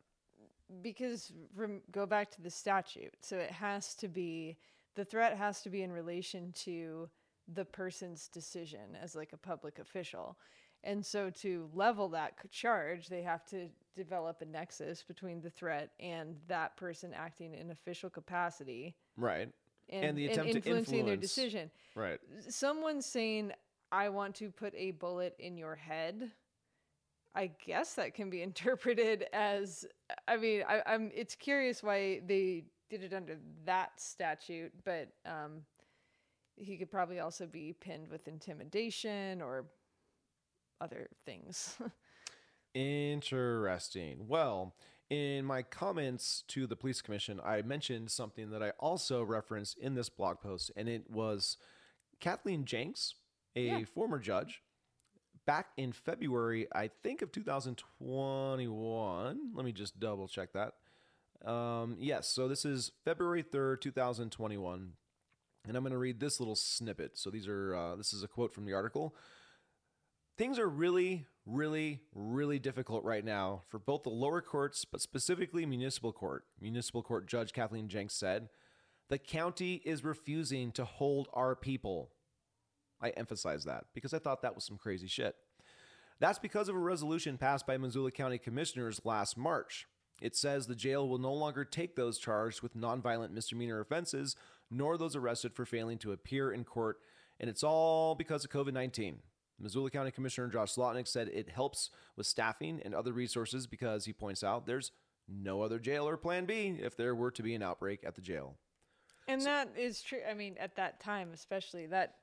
because rem- go back to the statute so it has to be the threat has to be in relation to the person's decision as like a public official and so to level that charge they have to develop a nexus between the threat and that person acting in official capacity Right. And, And the attempt to influencing their influence. decision Right. someone saying i want to put a bullet in your head i guess that can be interpreted as i mean I, i'm it's curious why they did it under that statute but um he could probably also be pinned with intimidation or other things Interesting. Well, in my comments to the police commission, I mentioned something that I also referenced in this blog post, and it was Kathleen Jenks, a Yeah. former judge, back in February, I think of 2021. Let me just double check that. Um, yes, so this is February 3rd, 2021. And I'm going to read this little snippet. So these are uh, this is a quote from the article. Things are really, really, really difficult right now for both the lower courts, but specifically municipal court. Municipal court judge Kathleen Jenks said, "The county is refusing to hold our people." I emphasize that because I thought that was some crazy shit. That's because of a resolution passed by Missoula County Commissioners last March. It says the jail will no longer take those charged with nonviolent misdemeanor offenses, nor those arrested for failing to appear in court, and it's all because of COVID 19. Missoula County Commissioner Josh Slotnick said it helps with staffing and other resources because he points out there's no other jail or plan B if there were to be an outbreak at the jail. and that is true i mean at that time especially that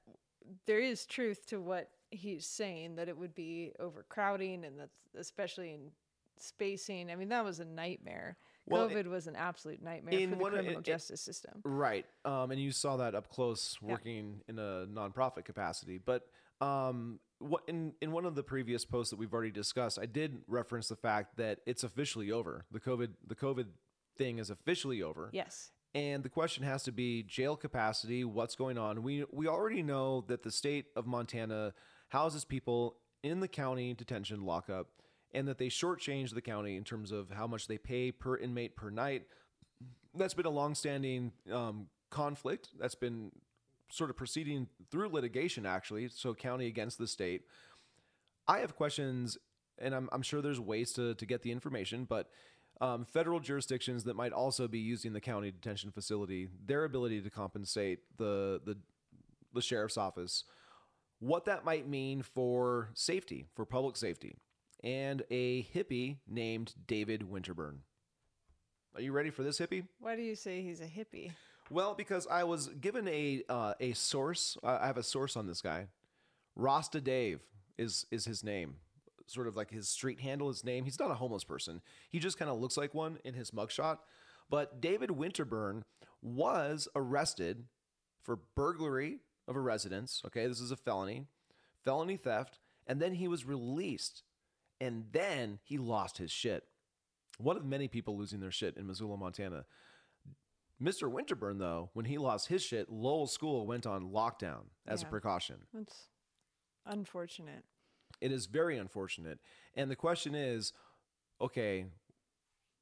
there is truth to what he's saying that it would be overcrowding and that's especially in spacing i mean that was a nightmare Well, covid was an absolute nightmare in for the criminal in- justice system Right. Um, and you saw that up close Yeah. working in a nonprofit capacity. But um, what in, in one of the previous posts that we've already discussed, I did reference the fact that it's officially over. The COVID the COVID thing is officially over. yes And the question has to be jail capacity, what's going on? We we already know that the state of Montana houses people in the county detention lockup and that they shortchange the county in terms of how much they pay per inmate per night. That's been a longstanding um, conflict. That's been sort of proceeding through litigation, actually. So, county against the state. I have questions, and I'm, I'm sure there's ways to, to get the information, but um, federal jurisdictions that might also be using the county detention facility, their ability to compensate the, the, the sheriff's office, what that might mean for safety, for public safety, and a hippie named David Winterburn. Are you ready for this hippie? why do you say he's a hippie Well, because I was given a uh, a source. I have a source on this guy. Rasta Dave is is his name. Sort of like his street handle, his name. He's not a homeless person. He just kind of looks like one in his mugshot. But David Winterburn was arrested for burglary of a residence. Okay, this is a felony, felony theft, and then he was released, and then he lost his shit. One of many people losing their shit in Missoula, Montana. Mr. Winterburn, though, when he lost his shit, Lowell School went on lockdown as a precaution. That's unfortunate. It is very unfortunate. And the question is okay,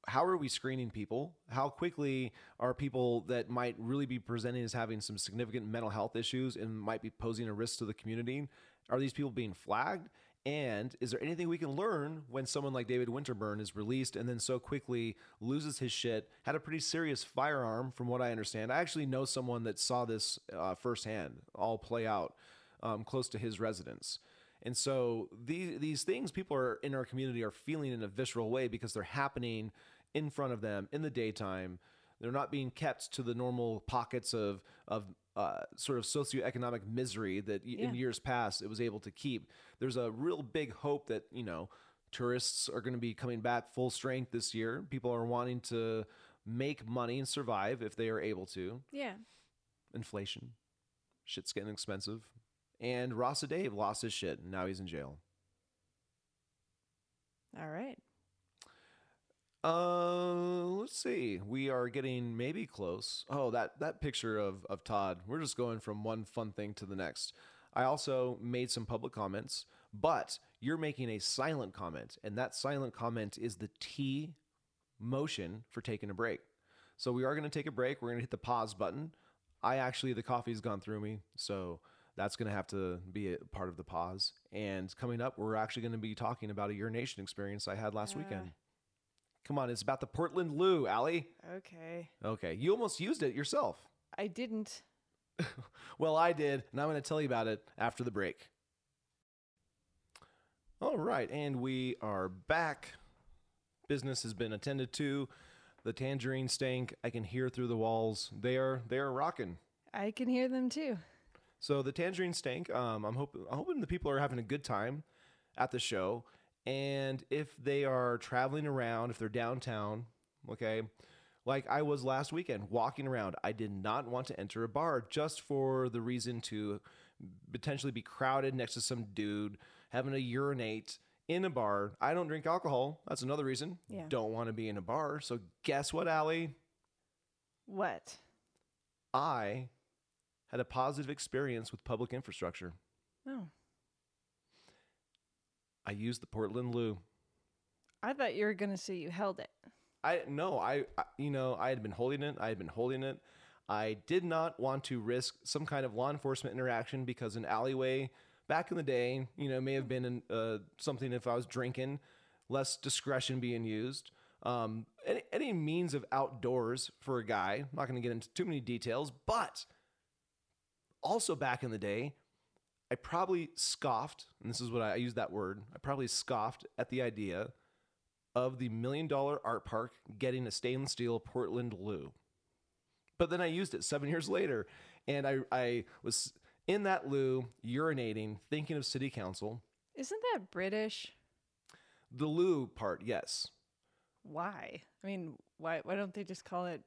how are we screening people? How quickly are people that might really be presenting as having some significant mental health issues and might be posing a risk to the community? Are these people being flagged? And is there anything we can learn when someone like David Winterburn is released and then so quickly loses his shit? Had a pretty serious firearm, from what I understand. I actually know someone that saw this uh, firsthand all play out um, close to his residence. And so these these things people are in our community are feeling in a visceral way because they're happening in front of them in the daytime. They're not being kept to the normal pockets of of uh, sort of socioeconomic misery that y- in years past it was able to keep. There's a real big hope that you know tourists are going to be coming back full strength this year. People are wanting to make money and survive if they are able to Yeah. inflation. Shit's getting expensive. And Rasta Dave lost his shit and now he's in jail. All right. Uh let's see. We are getting maybe close. Oh, that that picture of of Todd. We're just going from one fun thing to the next. I also made some public comments, but you're making a silent comment, and that silent comment is the T motion for taking a break. So we are going to take a break. We're going to hit the pause button. I actually the coffee's gone through me, so that's going to have to be a part of the pause. And coming up, we're actually going to be talking about a urination experience I had last Uh. weekend. Come on, it's about the Portland Loo, Allie. Okay. Okay, you almost used it yourself. I didn't. Well, I did, and I'm going to tell you about it after the break. All right, and we are back. Business has been attended to. The tangerine stank, I can hear through the walls. They are they are rocking. I can hear them too. So the tangerine stank, um, I'm hoping I'm hoping the people are having a good time at the show, and if they are traveling around, if they're downtown, okay, like I was last weekend walking around, I did not want to enter a bar just for the reason to potentially be crowded next to some dude having to urinate in a bar. I don't drink alcohol. That's another reason. Yeah. Don't want to be in a bar. So guess what, Allie? What? I had a positive experience with public infrastructure. Oh. I used the Portland Loo. I thought you were going to say you held it. I no, I, I you know, I had been holding it. I had been holding it. I did not want to risk some kind of law enforcement interaction because an alleyway back in the day, you know, may have been in, uh, something if I was drinking, less discretion being used. Um, any, any means of outdoors for a guy. I'm not going to get into too many details, but also back in the day, I probably scoffed, and this is what I, I use that word. I probably scoffed at the idea of the million dollar art park getting a stainless steel Portland loo. But then I used it seven years later, and I, I was in that loo urinating, thinking of city council. Isn't that British? The loo part, yes. Why? I mean, why why don't they just call it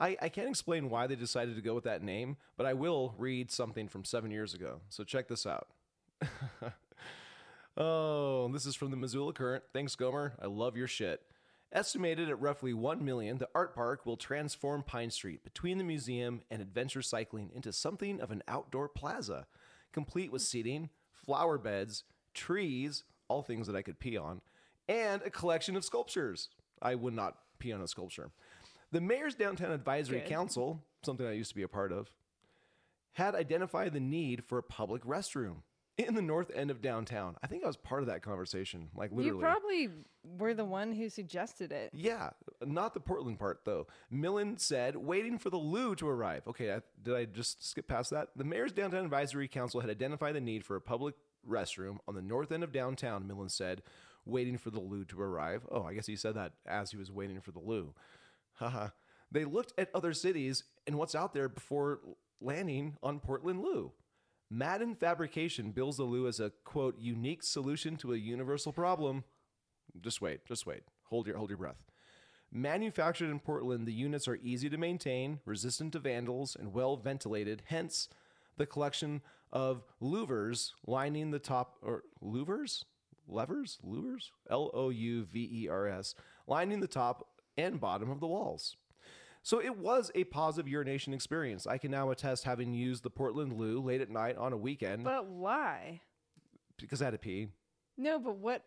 I, I can't explain why they decided to go with that name, but I will read something from seven years ago. So check this out. oh, this is from the Missoula Current. Thanks, Gomer. I love your shit. Estimated at roughly 1 million, the art park will transform Pine Street between the museum and adventure cycling into something of an outdoor plaza, complete with seating, flower beds, trees, all things that I could pee on, and a collection of sculptures. I would not pee on a sculpture. The Mayor's Downtown Advisory Good. Council, something I used to be a part of, had identified the need for a public restroom in the north end of downtown. I think I was part of that conversation, like literally. You probably were the one who suggested it. Yeah, not the Portland part though. Millen said, waiting for the loo to arrive. Okay, I, did I just skip past that? The Mayor's Downtown Advisory Council had identified the need for a public restroom on the north end of downtown, Millen said, waiting for the loo to arrive. Oh, I guess he said that as he was waiting for the loo. Haha. They looked at other cities and what's out there before landing on Portland Loo. Madden Fabrication bills the Loo as a quote unique solution to a universal problem. Just wait, just wait. Hold your hold your breath. Manufactured in Portland, the units are easy to maintain, resistant to vandals, and well ventilated. Hence, the collection of louvers lining the top or louvers, levers, louvers, L O U V E R S, lining the top and bottom of the walls. So it was a positive urination experience. I can now attest having used the Portland Loo late at night on a weekend But why? because I had to pee. No, but what?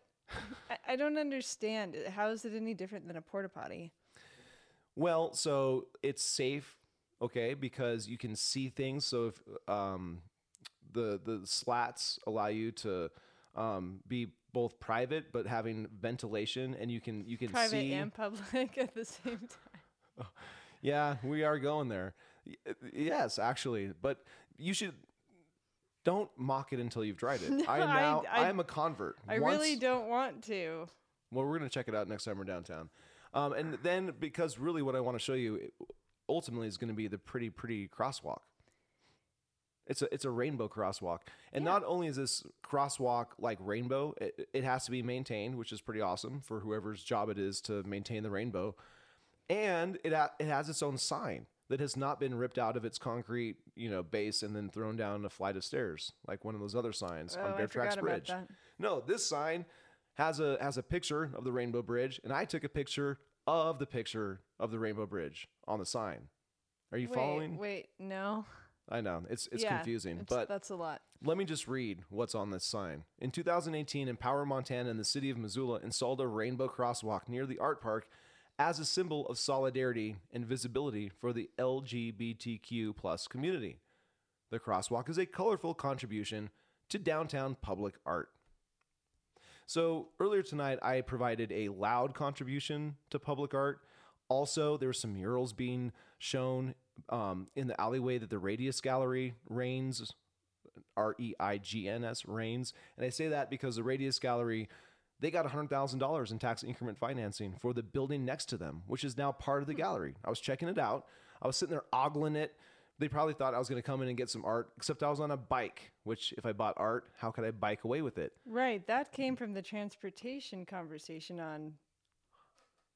I, I don't understand. How is it any different than a porta potty? Well, so it's safe, okay, because you can see things. So if um, the the slats allow you to um, be both private but having ventilation, and you can you can Private see. and public at the same time. Yeah, we are going there. Yes, actually, but you should don't mock it until you've tried it. I am now I, I- am a convert. I Once- really don't want to. Well, we're gonna check it out next time we're downtown, um, and then because really what I want to show you ultimately is going to be the pretty pretty crosswalk. It's a it's a rainbow crosswalk, and not only is this crosswalk like rainbow, it, it has to be maintained, which is pretty awesome for whoever's job it is to maintain the rainbow, and it ha- it has its own sign that has not been ripped out of its concrete you know base and then thrown down a flight of stairs like one of those other signs Oh, on I Bear Tracks forgot about Bridge. No, this sign has a has a picture of the Rainbow Bridge, and I took a picture of the picture of the Rainbow Bridge on the sign. Are you wait, following? wait, no. I know it's it's Yeah, confusing, it's- but that's a lot. let me just read what's on this sign. In 2018, Empower Montana and the city of Missoula installed a rainbow crosswalk near the art park as a symbol of solidarity and visibility for the LGBTQ plus community. The crosswalk is a colorful contribution to downtown public art. So earlier tonight, I provided a loud contribution to public art. Also, there were some murals being shown um, in the alleyway that the Radius Gallery reigns, R E I G N S reigns, and I say that because the Radius Gallery they got $100,000 in tax increment financing for the building next to them, which is now part of the gallery. I was checking it out. I was sitting there ogling it. They probably thought I was going to come in and get some art, except I was on a bike, which if I bought art, how could I bike away with it? Right, that came from the transportation conversation on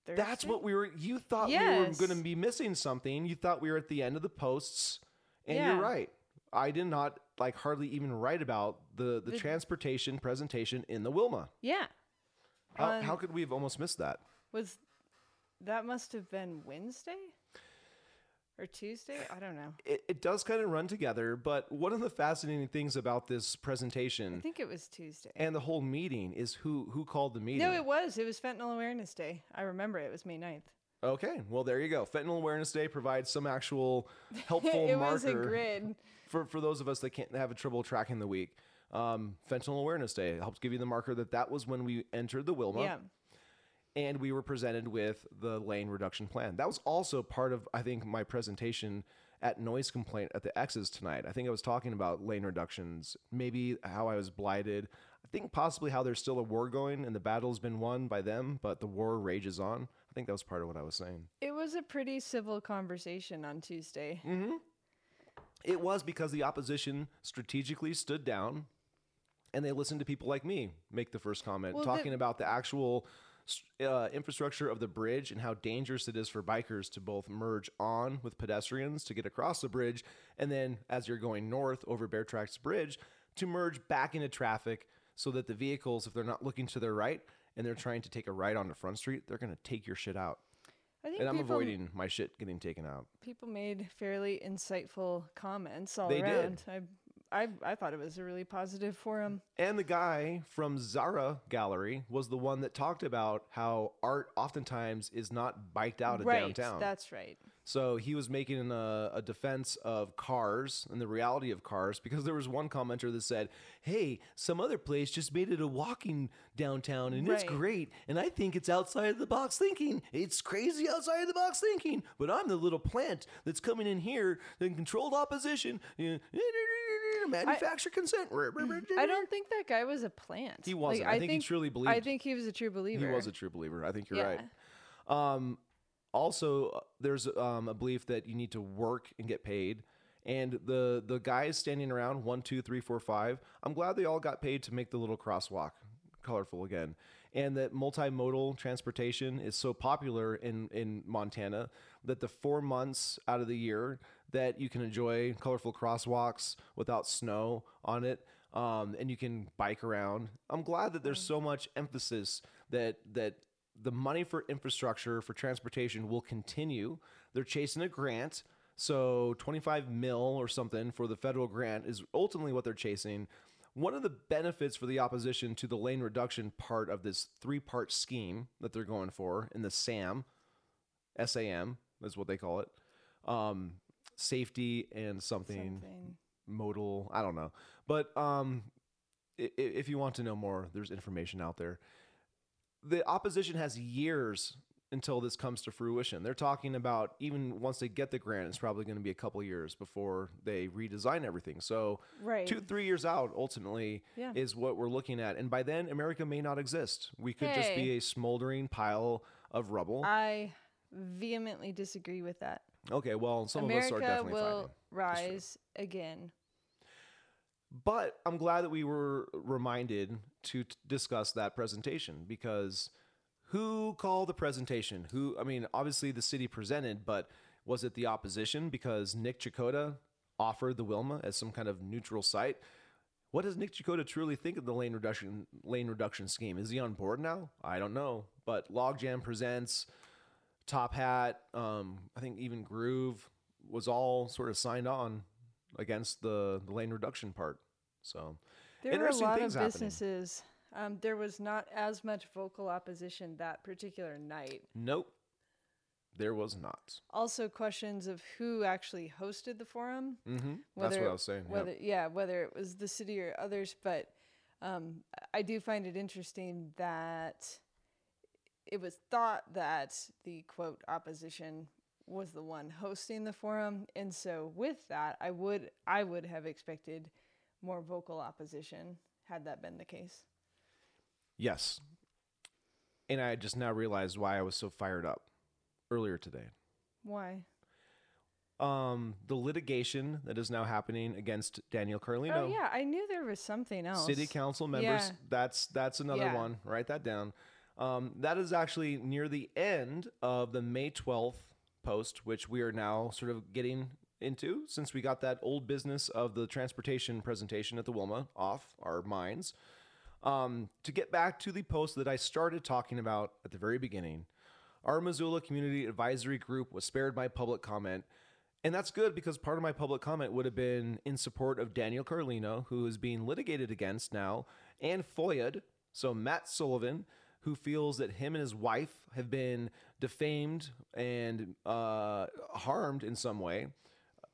Thursday. That's what we were. You thought Yes. we were going to be missing something. You thought we were at the end of the posts, and Yeah. you're right. I did not like hardly even write about the the, transportation presentation in the Wilma. Yeah. How, how um, could we have almost missed that? Was that must have been Wednesday or Tuesday? I don't know. It, it does kind of run together, but one of the fascinating things about this presentation, I think it was Tuesday. and the whole meeting is who who called the meeting. no, it was. It was Fentanyl Awareness Day. I remember it was May 9th. Okay, well there you go. Fentanyl Awareness Day provides some actual helpful it marker was a grid. for for those of us that can't have a trouble tracking the week. Um, Fentanyl Awareness Day helps give you the marker that that was when we entered the Wilma, Yeah. And we were presented with the lane reduction plan. That was also part of I think my presentation at noise complaint at the X's tonight. I think I was talking about lane reductions, maybe how I was blighted. I think possibly how there's still a war going and the battle's been won by them, but the war rages on. I think that was part of what I was saying. It was a pretty civil conversation on Tuesday. Mm. It was because the opposition strategically stood down and they listened to people like me make the first comment, Well, the- talking about the actual uh, infrastructure of the bridge and how dangerous it is for bikers to both merge on with pedestrians to get across the bridge, and then as you're going north over Bear Tracks Bridge, to merge back into traffic so that the vehicles, if they're not looking to their right and they're trying to take a right onto Front Street, they're going to take your shit out. I think And I'm people, avoiding my shit getting taken out. people made fairly insightful comments all They did. around. I, I I thought it was a really positive forum. And the guy from Zara Gallery was the one that talked about how art oftentimes is not biked out of right, downtown. that's right. So he was making a, a defense of cars and the reality of cars because there was one commenter that said, Hey, some other place just made it a walking downtown and it's great. And I think it's outside of the box thinking. It's crazy outside of the box thinking. But I'm the little plant that's coming in here in controlled opposition. Manufacture consent. I don't think that guy was a plant. He wasn't. I think he truly believed. I think he was a true believer. He was a true believer. I think you're yeah. right. Um, also, uh, there's um, a belief that you need to work and get paid. And the the guys standing around one, two, three, four, five. I'm glad they all got paid to make the little crosswalk colorful again, and that multimodal transportation is so popular in in Montana that the four months out of the year that you can enjoy colorful crosswalks without snow on it, um, and you can bike around. I'm glad that there's so much emphasis that that the money for infrastructure for transportation will continue. They're chasing a grant. So 25 mil or something for the federal grant is ultimately what they're chasing. One of the benefits for the opposition to the lane reduction part of this three part scheme that they're going for in the SAM, SAM is what they call it, um, safety and something, Something. modal, I don't know. But um, if you want to know more, there's information out there. The opposition has years until this comes to fruition. They're talking about even once they get the grant, it's probably going to be a couple years before they redesign everything. So, Right. two, three years out, ultimately, Yeah. is what we're looking at. And by then, America may not exist. We could just be a smoldering pile of rubble. I vehemently disagree with that. okay, well, some America of us are definitely will fighting. rise again. But I'm glad that we were reminded to t- discuss that presentation because who called the presentation? Who, I mean, obviously the city presented, but was it the opposition because Nick Checota offered the Wilma as some kind of neutral site? What does Nick Checota truly think of the lane reduction lane reduction scheme? Is he on board now? I don't know. But Logjam presents, Top Hat, um, I think even Groove was all sort of signed on against the, the lane reduction part. So There were a lot of things businesses. Um, there was not as much vocal opposition that particular night. nope, there was not. Also, questions of who actually hosted the forum. Mm-hmm. That's what I was saying. Yep. Whether yeah, whether it was the city or others, but um, I do find it interesting that it was thought that the quote opposition was the one hosting the forum, and so with that, I would I would have expected more vocal opposition had that been the case. Yes. And I just now realized why I was so fired up earlier today. Why? Um, the litigation that is now happening against Daniel Carlino. Oh yeah, I knew there was something else. city council members. Yeah. That's that's another Yeah. one. Write that down. Um, that is actually near the end of the May twelfth post, which we are now sort of getting into since we got that old business of the transportation presentation at the Wilma off our minds. Um, to get back to the post that I started talking about at the very beginning, our Missoula Community Advisory Group was spared my public comment. And that's good because part of my public comment would have been in support of Daniel Carlino, who is being litigated against now, and FOIA'd, so Matt Sullivan, who feels that him and his wife have been defamed and uh, harmed in some way,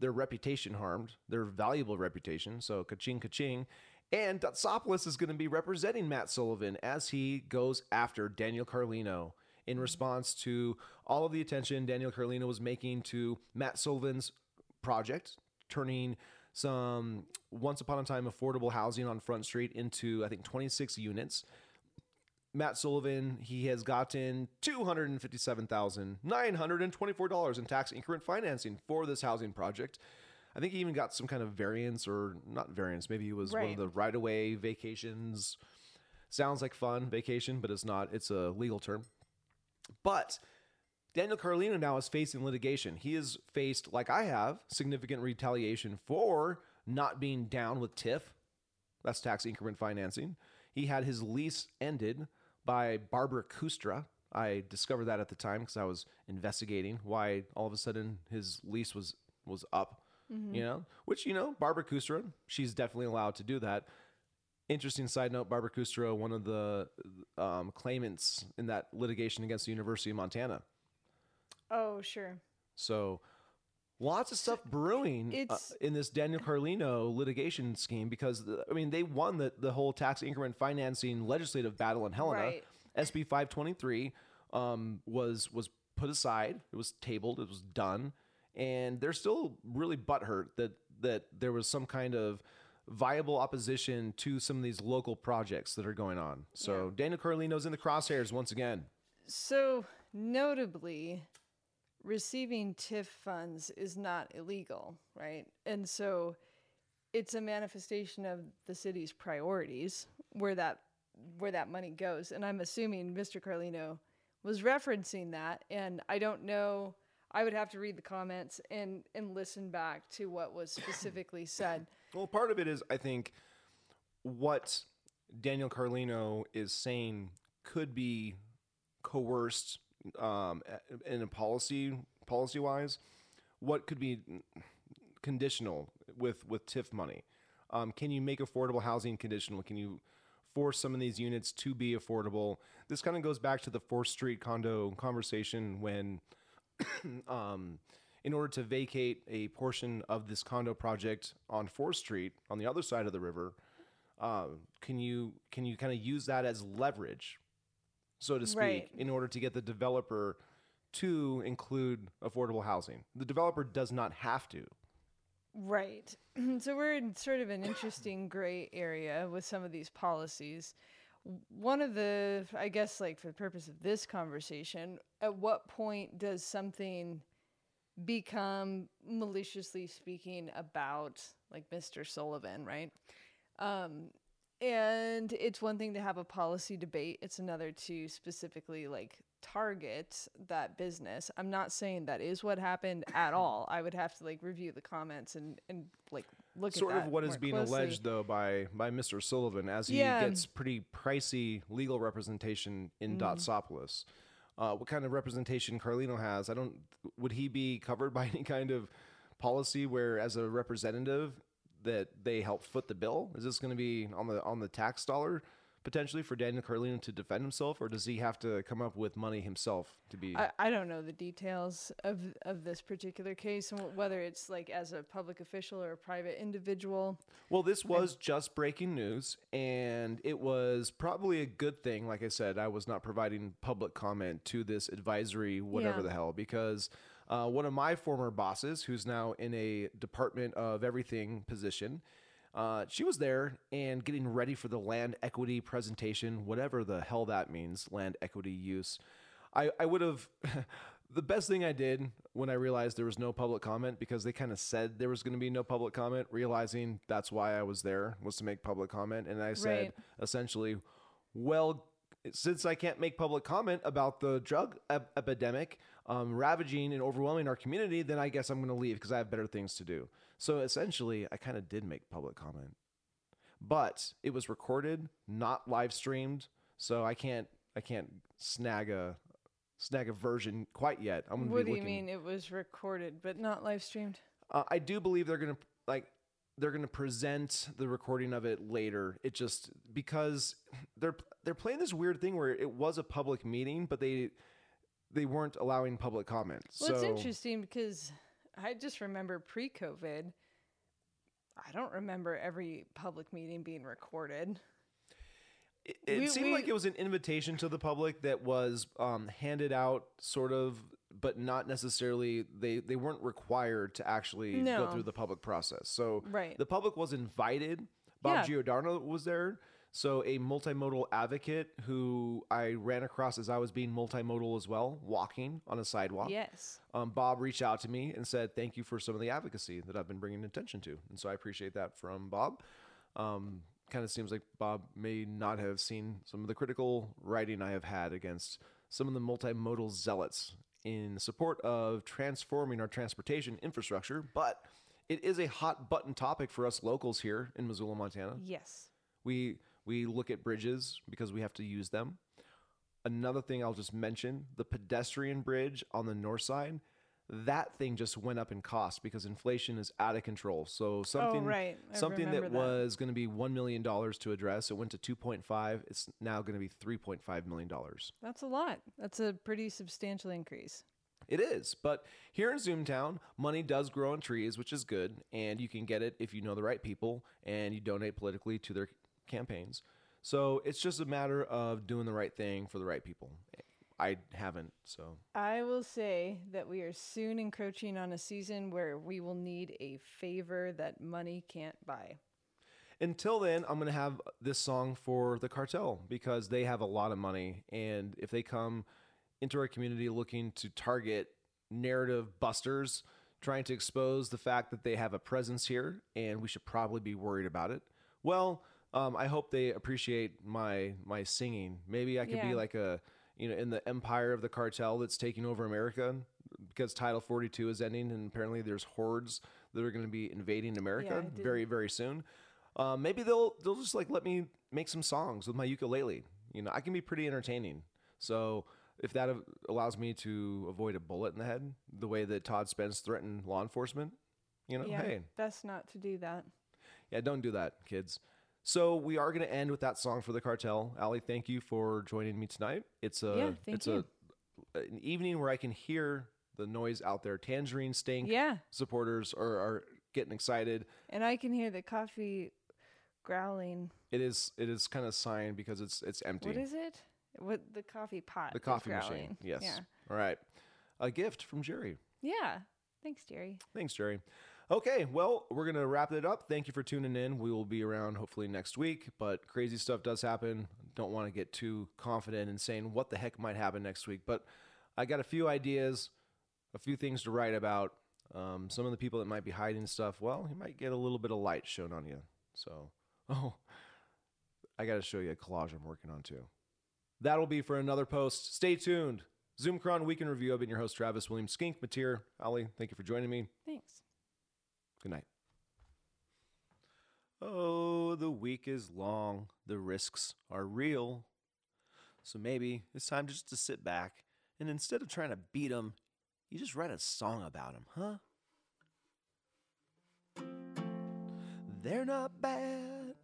their reputation harmed, their valuable reputation. So ka-ching, ka-ching. And Dotsopoulos is going to be representing Matt Sullivan as he goes after Daniel Carlino in response to all of the attention Daniel Carlino was making to Matt Sullivan's project, turning some once upon a time affordable housing on Front Street into, I think, 26 units. Matt Sullivan, he has gotten $257,924 in tax increment financing for this housing project. I think he even got some kind of variance or not variance. Maybe it was one of the right away vacations. Sounds like fun vacation, but it's not. It's a legal term. But Daniel Carlino now is facing litigation. He has faced, like I have, significant retaliation for not being down with TIF. That's tax increment financing. He had his lease ended by Barbara Koostra. I discovered that at the time because I was investigating why all of a sudden his lease was was up. You know, which you know, Barbara Koostra, she's definitely allowed to do that. Interesting side note: Barbara Koostra, one of the um, claimants in that litigation against the University of Montana. Oh sure. So lots of stuff brewing uh, in this Daniel Carlino litigation scheme because the- I mean they won the the whole tax increment financing legislative battle in Helena. Right. SB 523 um, was was put aside. It was tabled. It was done, and they're still really butthurt that that there was some kind of viable opposition to some of these local projects that are going on. So Daniel Carlino's in the crosshairs once again. So notably, receiving TIF funds is not illegal, right? And so it's a manifestation of the city's priorities where that where that money goes. And I'm assuming Mr. Carlino was referencing that and I don't know I would have to read the comments and and listen back to what was specifically said. Well, part of it is I think what Daniel Carlino is saying could be coerced um, in a policy policy wise. What could be conditional with with TIF money? Um, can you make affordable housing conditional? Can you force some of these units to be affordable? This kind of goes back to the Fourth Street condo conversation when, um, in order to vacate a portion of this condo project on Fourth Street on the other side of the river, uh, can you can you kind of use that as leverage, so to speak, Right. in order to get the developer to include affordable housing? The developer does not have to. Right. so we're in sort of an interesting gray area with some of these policies. One of the, I guess, like for the purpose of this conversation, at what point does something become maliciously speaking about like Mr. Sullivan, right? Um, and it's one thing to have a policy debate, it's another to specifically like target that business. I'm not saying that is what happened at all. I would have to like review the comments and, and like look sort of what is being closely. alleged though by by Mr. Sullivan as he Yeah. gets pretty pricey legal representation in Mm. Datsopoulos. Uh, what kind of representation Carlino has? I don't. Would he be covered by any kind of policy where, as a representative, that they help foot the bill? Is this going to be on the on the tax dollar potentially for Daniel Carlino to defend himself, or does he have to come up with money himself to be? I, I don't know the details of of this particular case and whether it's like as a public official or a private individual. Well, this was just breaking news, and it was probably a good thing. Like I said, I was not providing public comment to this advisory, whatever Yeah. the hell, because uh, one of my former bosses, who's now in a Department of Everything position, uh, she was there and getting ready for the land equity presentation, whatever the hell that means, land equity use. I, I would have. the best thing I did when I realized there was no public comment because they kind of said there was going to be no public comment, realizing that's why I was there was to make public comment. And I said Right. essentially, well, since I can't make public comment about the drug ep- epidemic um, ravaging and overwhelming our community, then I guess I'm going to leave because I have better things to do. So essentially, I kind of did make public comment, but it was recorded, not live streamed, so I can't I can't snag a snag a version quite yet. I'm going to What do you mean it was recorded but not live streamed? Uh, I do believe they're gonna like they're gonna present the recording of it later. It just because they're they're playing this weird thing where it was a public meeting, but they they weren't allowing public comment. Well, so it's interesting because I just remember pre-COVID. I don't remember every public meeting being recorded. it, it we- seemed we- like it was an invitation to the public that was um, handed out, sort of, but not necessarily. They they weren't required to actually go through the public process. So Right. the public was invited. Bob Giordano was there. So a multimodal advocate who I ran across as I was being multimodal as well, walking on a sidewalk. Yes. Um, Bob reached out to me and said, "Thank you for some of the advocacy that I've been bringing attention to," and so I appreciate that from Bob. Um, kind of seems like Bob may not have seen some of the critical writing I have had against some of the multimodal zealots in support of transforming our transportation infrastructure, but it is a hot button topic for us locals here in Missoula, Montana. Yes. We we look at bridges because we have to use them. Another thing I'll just mention, the pedestrian bridge on the north side, that thing just went up in cost because inflation is out of control. So something Oh, right. Something that, that. was going to be 1 million dollars to address, it went to 2.5, it's now going to be 3.5 million dollars. That's a lot. That's a pretty substantial increase. It is, but here in Zoomtown, money does grow on trees, which is good, and you can get it if you know the right people and you donate politically to their campaigns. So it's just a matter of doing the right thing for the right people. I haven't, so I will say that we are soon encroaching on a season where we will need a favor that money can't buy. until then, I'm gonna have this song for the cartel because they have a lot of money, and if they come into our community looking to target narrative busters trying to expose the fact that they have a presence here and we should probably be worried about it. Well, um, I hope they appreciate my my singing. Maybe I could be like a you know in the empire of the cartel that's taking over America because Title 42 is ending and apparently there's hordes that are going to be invading America did- very very soon. Um, maybe they'll they'll just like let me make some songs with my ukulele. You know, I can be pretty entertaining. So if that allows me to avoid a bullet in the head, the way that Todd Spence threatened law enforcement, you know, yeah, hey, best not to do that. yeah, don't do that, kids. So we are going to end with that song for the cartel. Ali, thank you for joining me tonight. It's a Yeah, it's you. a an evening where I can hear the noise out there. Tangerine Stink Yeah, supporters are, are getting excited. and I can hear the coffee growling. It is it is kind of sign because it's it's empty. What is it? What the coffee pot? the coffee machine. Yes. Yeah. All right. A gift from Jerry. Yeah. Thanks, Jerry. Thanks, Jerry. Okay, well, we're going to wrap it up. Thank you for tuning in. We will be around hopefully next week, but crazy stuff does happen. Don't want to get too confident in saying what the heck might happen next week, but I got a few ideas, a few things to write about. Um, some of the people that might be hiding stuff, well, you might get a little bit of light shown on you. So, oh, I got to show you a collage I'm working on too. That'll be for another post. Stay tuned. Zoomchron Weekend Review. I've been your host, Travis Williams Skink. Mateer, Ali, thank you for joining me. Thanks. Good night. Oh, the week is long. The risks are real. So maybe it's time just to sit back and instead of trying to beat them, you just write a song about them, huh? They're not bad.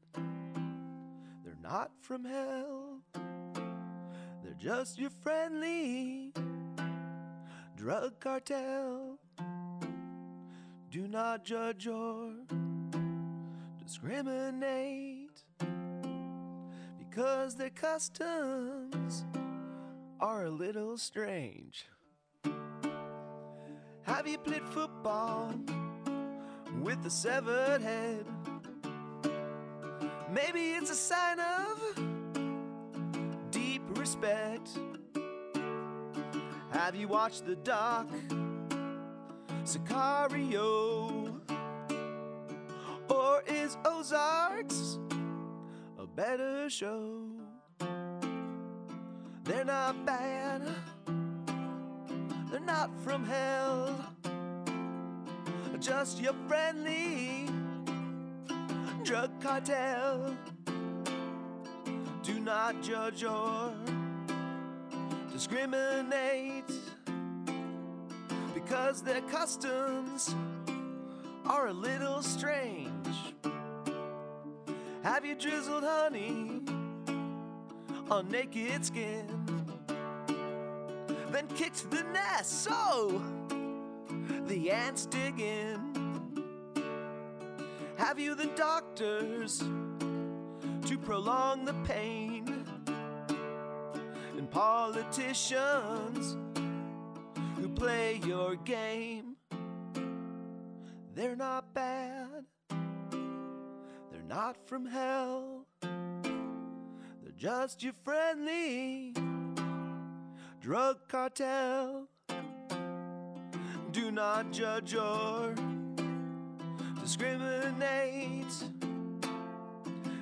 They're not from hell. They're just your friendly drug cartel. Do not judge or discriminate because their customs are a little strange. Have you played football with a severed head? Maybe it's a sign of deep respect. Have you watched the doc? Sicario? Or is Ozarks a better show? They're not bad, they're not from hell, just your friendly drug cartel. Do not judge or discriminate because their customs are a little strange. Have you drizzled honey on naked skin? Then kicked the nest so the ants dig in. Have you the doctors to prolong the pain? And politicians play your game. They're not bad, they're not from hell, they're just your friendly drug cartel. Do not judge or discriminate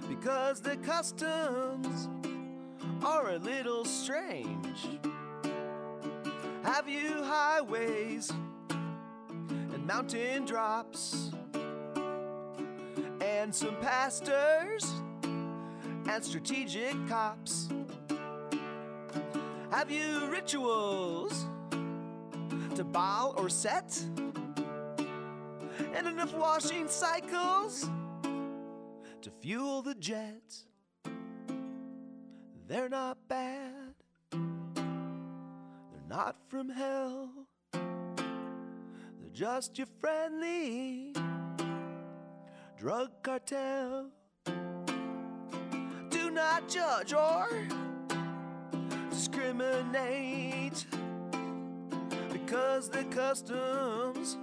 because their customs are a little strange. Have you highways and mountain drops and some pastors and strategic cops? Have you rituals to Baal or Set and enough washing cycles to fuel the jet? They're not bad. Not from hell. They're just your friendly drug cartel. Do not judge or discriminate because the customs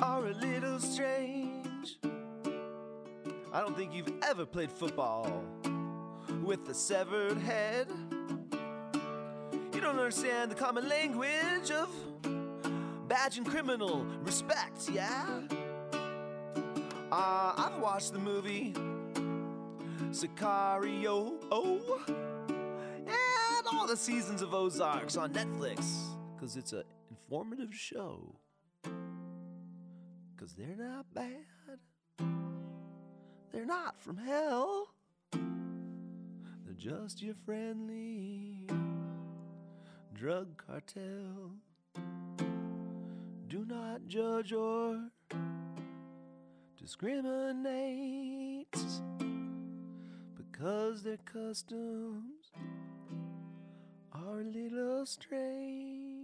are a little strange. I don't think you've ever played football with a severed head. Don't understand the common language of badging criminal respect, yeah? Uh, I've watched the movie Sicario, and all the seasons of Ozarks on Netflix, because it's an informative show. Because they're not bad, they're not from hell, they're just your friendly drug cartel. Do not judge or discriminate because their customs are a little strange.